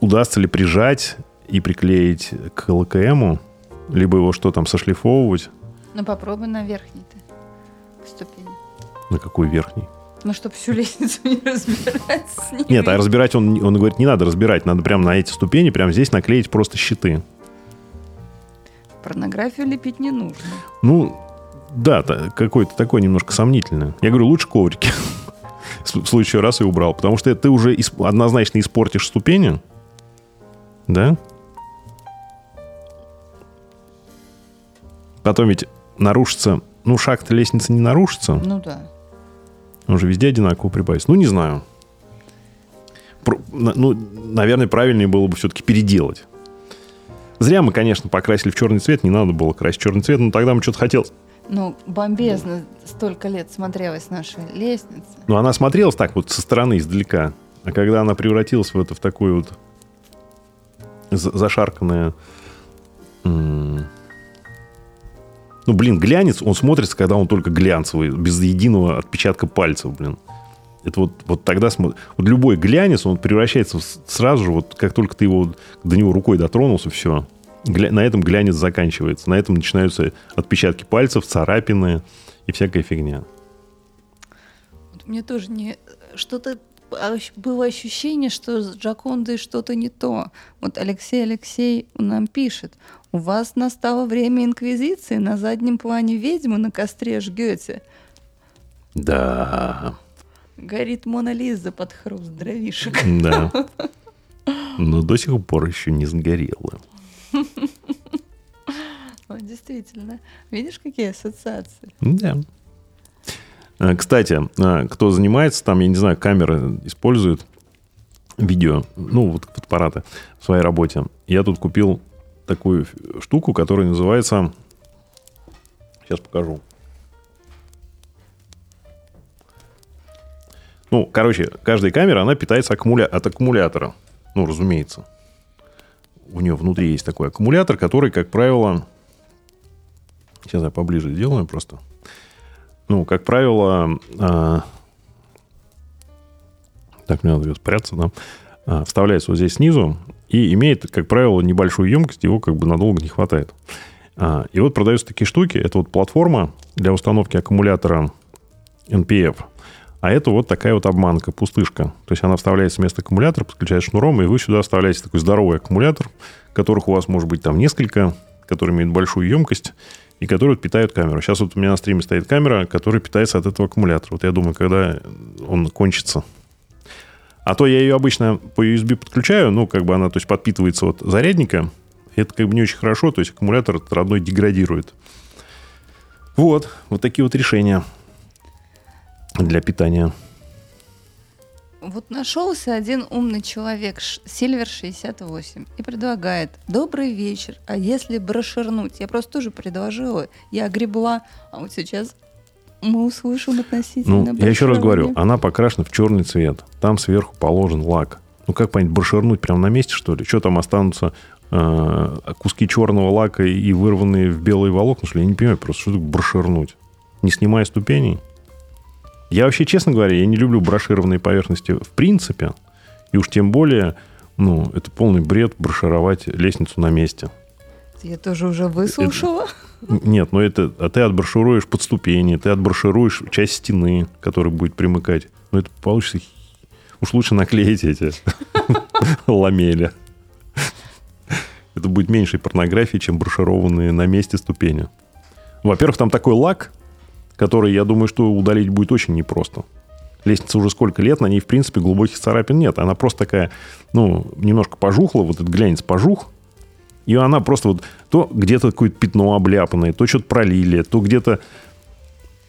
удастся ли прижать и приклеить к ЛКМу, либо его что там, сошлифовывать, Ну попробуй на верхней-то ступени. на какой верхний? Ну, чтобы всю (laughs) лестницу не разбирать с ними. Нет, а разбирать он, он говорит, не надо разбирать, надо прямо на эти ступени, прямо здесь наклеить просто щиты. Порнографию лепить не нужно. Ну, да, та- какое-то такое немножко сомнительное. Я говорю, лучше коврики. (laughs) В случае раз и убрал. Потому что ты уже однозначно испортишь ступени. Да? Потом ведь нарушится... Ну, шаг-то лестницы не нарушится. Ну да. Он же везде одинаково прибавится. Ну, не знаю. Про- ну, наверное, правильнее было бы все-таки переделать. Зря мы, конечно, покрасили в черный цвет. Не надо было красить черный цвет, но тогда мы что-то хотел. Ну, бомбезно столько лет смотрелась наша лестница. Но она смотрелась так вот со стороны, издалека. А когда она превратилась в это, в такое вот за- зашарканное Ну, блин, глянец, он смотрится, когда он только глянцевый, без единого отпечатка пальцев, блин. Это вот, вот тогда смо- вот любой глянец, он превращается в сразу же, вот как только ты его до него рукой дотронулся, все. на этом глянец заканчивается. На этом начинаются отпечатки пальцев, царапины и всякая фигня. Мне тоже не... Что-то было ощущение, что с Джакондой что-то не то. Вот Алексей Алексей нам пишет. У вас настало время инквизиции, на заднем плане ведьму на костре жгете. Да, Горит Мона Лиза под хруст дровишек. да. (laughs) Но до сих пор еще не сгорело. Вот, действительно. Видишь, какие ассоциации? Да. А, Кстати, а, кто занимается там, я не знаю, камеры используют, видео, ну, вот фотоаппараты в своей работе. Я тут купил такую штуку, которая называется... Сейчас покажу. Ну, короче, каждая камера, она питается аккумуля... от аккумулятора. Ну, разумеется. У нее внутри есть такой аккумулятор, который, как правило... Сейчас я поближе сделаю просто. Ну, как правило... а, Так, мне надо спрятаться, да. А, Вставляется вот здесь снизу и имеет, как правило, небольшую емкость, его как бы надолго не хватает. А, И вот продаются такие штуки. Это вот платформа для установки аккумулятора NPF. А это вот такая вот обманка, пустышка. То есть она вставляется вместо аккумулятора, подключает шнуром, и вы сюда вставляете такой здоровый аккумулятор, которых у вас может быть там несколько, который имеет большую емкость, и которые питают камеру. Сейчас вот у меня на стриме стоит камера, которая питается от этого аккумулятора. Вот я думаю, когда он кончится. А то я ее обычно по USB подключаю, ну, как бы она, то есть, подпитывается от зарядника. Это как бы не очень хорошо, то есть аккумулятор этот родной деградирует. Вот, вот такие вот решения для питания. Вот нашелся один умный человек, Ш- Сильвер 68, и предлагает «Добрый вечер, а если брошернуть?» Я просто тоже предложила, я гребла, а вот сейчас мы услышим относительно Ну, я еще раз говорю, она покрашена в черный цвет. Там сверху положен лак. Ну, как понять, брошернуть прямо на месте, что ли? Что там останутся э, куски черного лака и вырванные в белые волокна, что ли? Я не понимаю просто, что такое брошернуть? Не снимая ступеней? Я вообще, честно говоря, я не люблю брошированные поверхности в принципе. И уж тем более, ну, это полный бред брошировать лестницу на месте. Я тоже уже выслушала. Нет, ну это... А ты отброшируешь под ступени, ты отброшируешь часть стены, которая будет примыкать. Ну это получится... Уж лучше наклеить эти (laughs) ламели. Это будет меньше порнографии, чем брошированные на месте ступени. Во-первых, там такой лак, который, я думаю, что удалить будет очень непросто. Лестница уже сколько лет, на ней, в принципе, глубоких царапин нет. Она просто такая, ну, немножко пожухла, вот этот глянец пожух, и она просто вот то где-то какое-то пятно обляпанное, то что-то пролили, то где-то...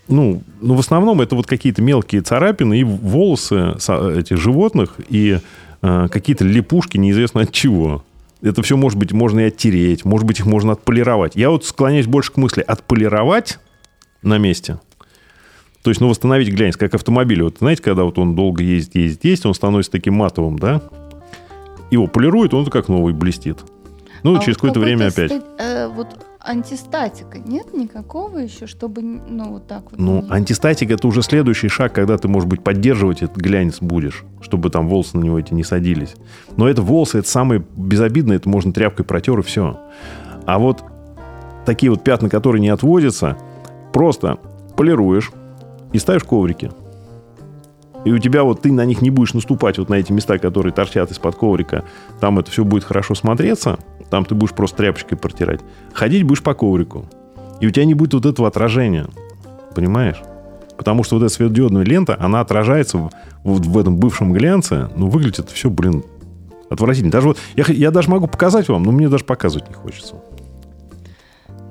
Ну, ну, в основном это вот какие-то мелкие царапины и волосы этих животных, и э, какие-то липушки неизвестно от чего. Это все, может быть, можно и оттереть, может быть, их можно отполировать. Я вот склоняюсь больше к мысли отполировать на месте. То есть, ну, восстановить глянец, как автомобиль. Вот знаете, когда вот он долго ездит, ездит, ездит, он становится таким матовым, да? Его полирует, он как новый блестит. Ну, А через вот какое-то время опять. э, вот антистатика нет никакого еще, чтобы, ну, вот так вот. Ну, не- антистатик это уже следующий шаг, когда ты, может быть, поддерживать этот глянец будешь, чтобы там волосы на него эти не садились. Но это волосы, это самое безобидное, это можно тряпкой протер и все. А вот такие вот пятна, которые не отводятся, просто полируешь и ставишь коврики. И у тебя вот ты на них не будешь наступать, вот на эти места, которые торчат из-под коврика. Там это все будет хорошо смотреться. Там ты будешь просто тряпочкой протирать. Ходить будешь по коврику. И у тебя не будет вот этого отражения. Понимаешь? Потому что вот эта светодиодная лента, она отражается в, вот в этом бывшем глянце. Ну, выглядит все, блин, отвратительно. Даже вот, я, я даже могу показать вам, но мне даже показывать не хочется.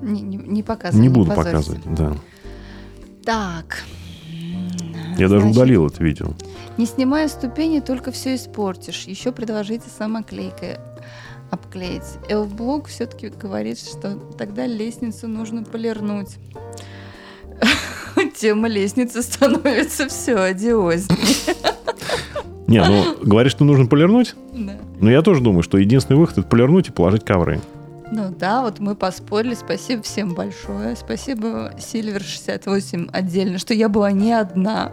Не, не, не показывай, не буду позорься. показывать, да. Так. Я даже удалил это видео. Не снимая ступени, только все испортишь. Еще предложите самоклейкой обклеить. Элблок все-таки говорит, что тогда лестницу нужно полирнуть. (laughs) Тема лестницы становится все одиознее. Не, ну, говоришь, что нужно полирнуть? Да. Но я тоже думаю, что единственный выход это полирнуть и положить ковры. Ну да, вот мы поспорили. Спасибо всем большое. Спасибо Silver 68 отдельно, что я была не одна,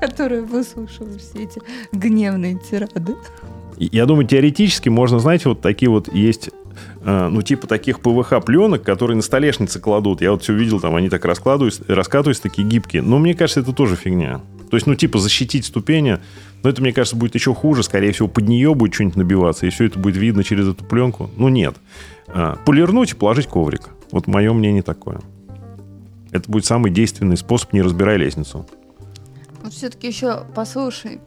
которая выслушала все эти гневные тирады. Я думаю, теоретически можно, знаете, вот такие вот есть э, ну, типа таких ПВХ-пленок, которые на столешнице кладут. Я вот все видел, там они так раскладываются, раскатываются, такие гибкие. Но мне кажется, это тоже фигня. То есть, ну, типа, защитить ступени, но это, мне кажется, будет еще хуже. Скорее всего, под нее будет что-нибудь набиваться, и все это будет видно через эту пленку. Ну, нет. А, полирнуть и положить коврик. Вот мое мнение такое. Это будет самый действенный способ, не разбирая лестницу. Вот все-таки еще послушай.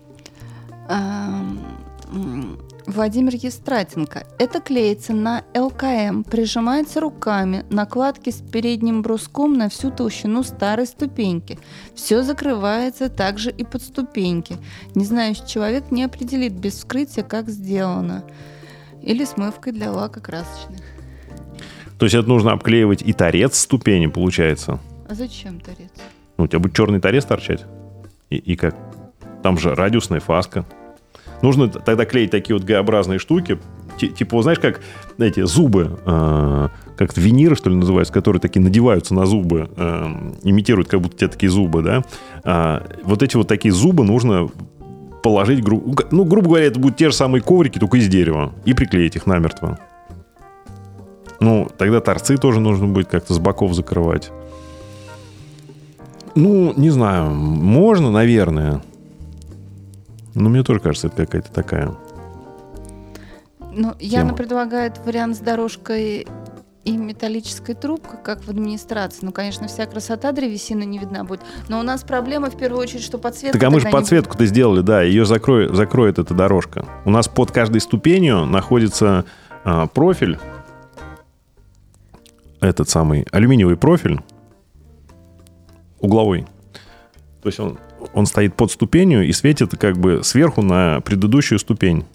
Владимир Естратенко. Это клеится на ЛКМ, прижимается руками, накладки с передним бруском на всю толщину старой ступеньки. Все закрывается также и под ступеньки. Не знаю, человек не определит без вскрытия, как сделано. Или смывкой для лака красочных. То есть это нужно обклеивать и торец ступени, получается? А зачем торец? Ну, у тебя будет черный торец торчать? И, и как? Там же радиусная фаска. Нужно тогда клеить такие вот Г-образные штуки, типа, знаешь, как эти зубы, э, как виниры, что ли, называются, которые такие надеваются на зубы, э, имитируют, как будто у тебя такие зубы, да. А, вот эти вот такие зубы нужно положить, гру... ну, грубо говоря, это будут те же самые коврики, только из дерева, и приклеить их намертво. Ну, тогда торцы тоже нужно будет как-то с боков закрывать. Ну, не знаю, можно, наверное. Ну, мне тоже кажется, это какая-то такая... Ну, Яна предлагает вариант с дорожкой и металлической трубкой, как в администрации. Ну, конечно, вся красота древесины не видна будет. Но у нас проблема в первую очередь, что подсветка... Так а мы же подсветку-то сделали, да, ее закроет, закроет эта дорожка. У нас под каждой ступенью находится а, профиль, этот самый алюминиевый профиль, угловой. То есть он он стоит под ступенью и светит как бы сверху на предыдущую ступень.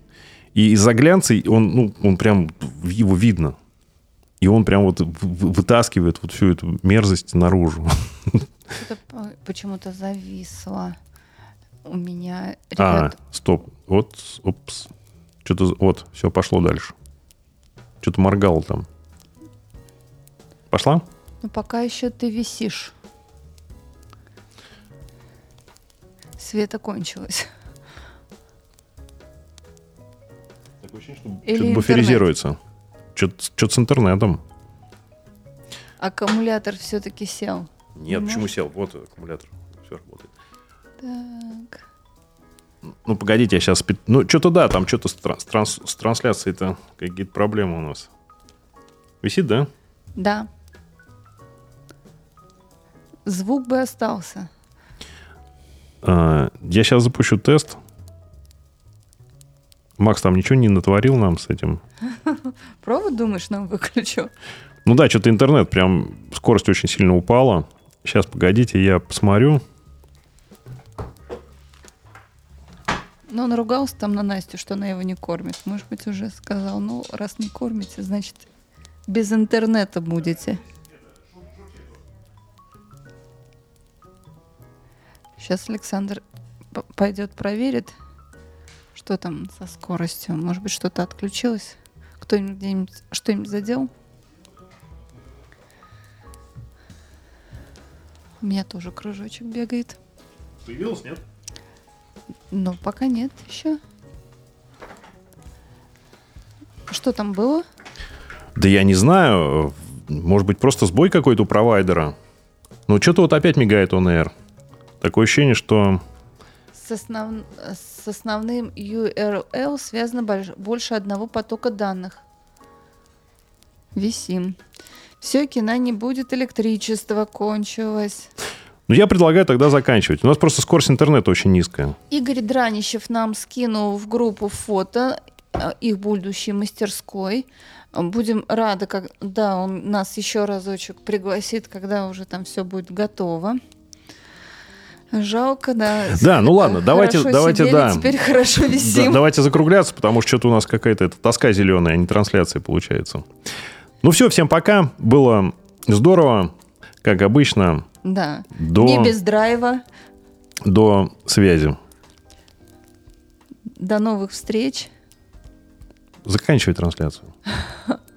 И из-за глянца он, ну, он прям, его видно. И он прям вот вытаскивает вот всю эту мерзость наружу. Это почему-то зависло у меня. А, ребят... А, стоп. Вот, опс. Что-то, вот, все, пошло дальше. Что-то моргало там. Пошла? Ну, пока еще ты висишь. Света кончилось. Такое ощущение, что что-то буферизируется. Что-то с интернетом. Аккумулятор все-таки сел. Нет, почему сел? Вот аккумулятор. Все работает. Так. Ну, погодите, я сейчас... Ну, что-то да, там что-то с, транс... с трансляцией-то какие-то проблемы у нас. Висит, да? Да. Звук бы остался. А, я сейчас запущу тест. Макс там ничего не натворил нам с этим? (laughs) Провод, думаешь, нам выключу? Ну да, что-то интернет прям скорость очень сильно упала. Сейчас, погодите, я посмотрю. Но он ругался там на Настю, что она его не кормит. Может быть, уже сказал, ну, раз не кормите, значит, без интернета будете. Сейчас Александр пойдет проверит, что там со скоростью. Может быть, что-то отключилось. Кто-нибудь где-нибудь что-нибудь задел? У меня тоже кружочек бегает. Появилось, нет? Ну, пока нет еще. Что там было? Да я не знаю. Может быть, просто сбой какой-то у провайдера. Ну, что-то вот опять мигает он Air. Такое ощущение, что... С, основ... с основным URL связано больш... больше одного потока данных. Висим. Все, кино не будет, электричество кончилось. Ну, я предлагаю тогда заканчивать. У нас просто скорость интернета очень низкая. Игорь Дранищев нам скинул в группу фото э, их будущей мастерской. Будем рады, когда он нас еще разочек пригласит, когда уже там все будет готово. Жалко, да. Да, ну ладно, давайте, давайте, сидели, да. Теперь хорошо висим. Да, давайте закругляться, потому что что-то у нас какая-то это, тоска зеленая, а не трансляция получается. Ну все, всем пока. Было здорово, как обычно. Да. До, не без драйва. До связи. До новых встреч. Заканчивай трансляцию. (laughs)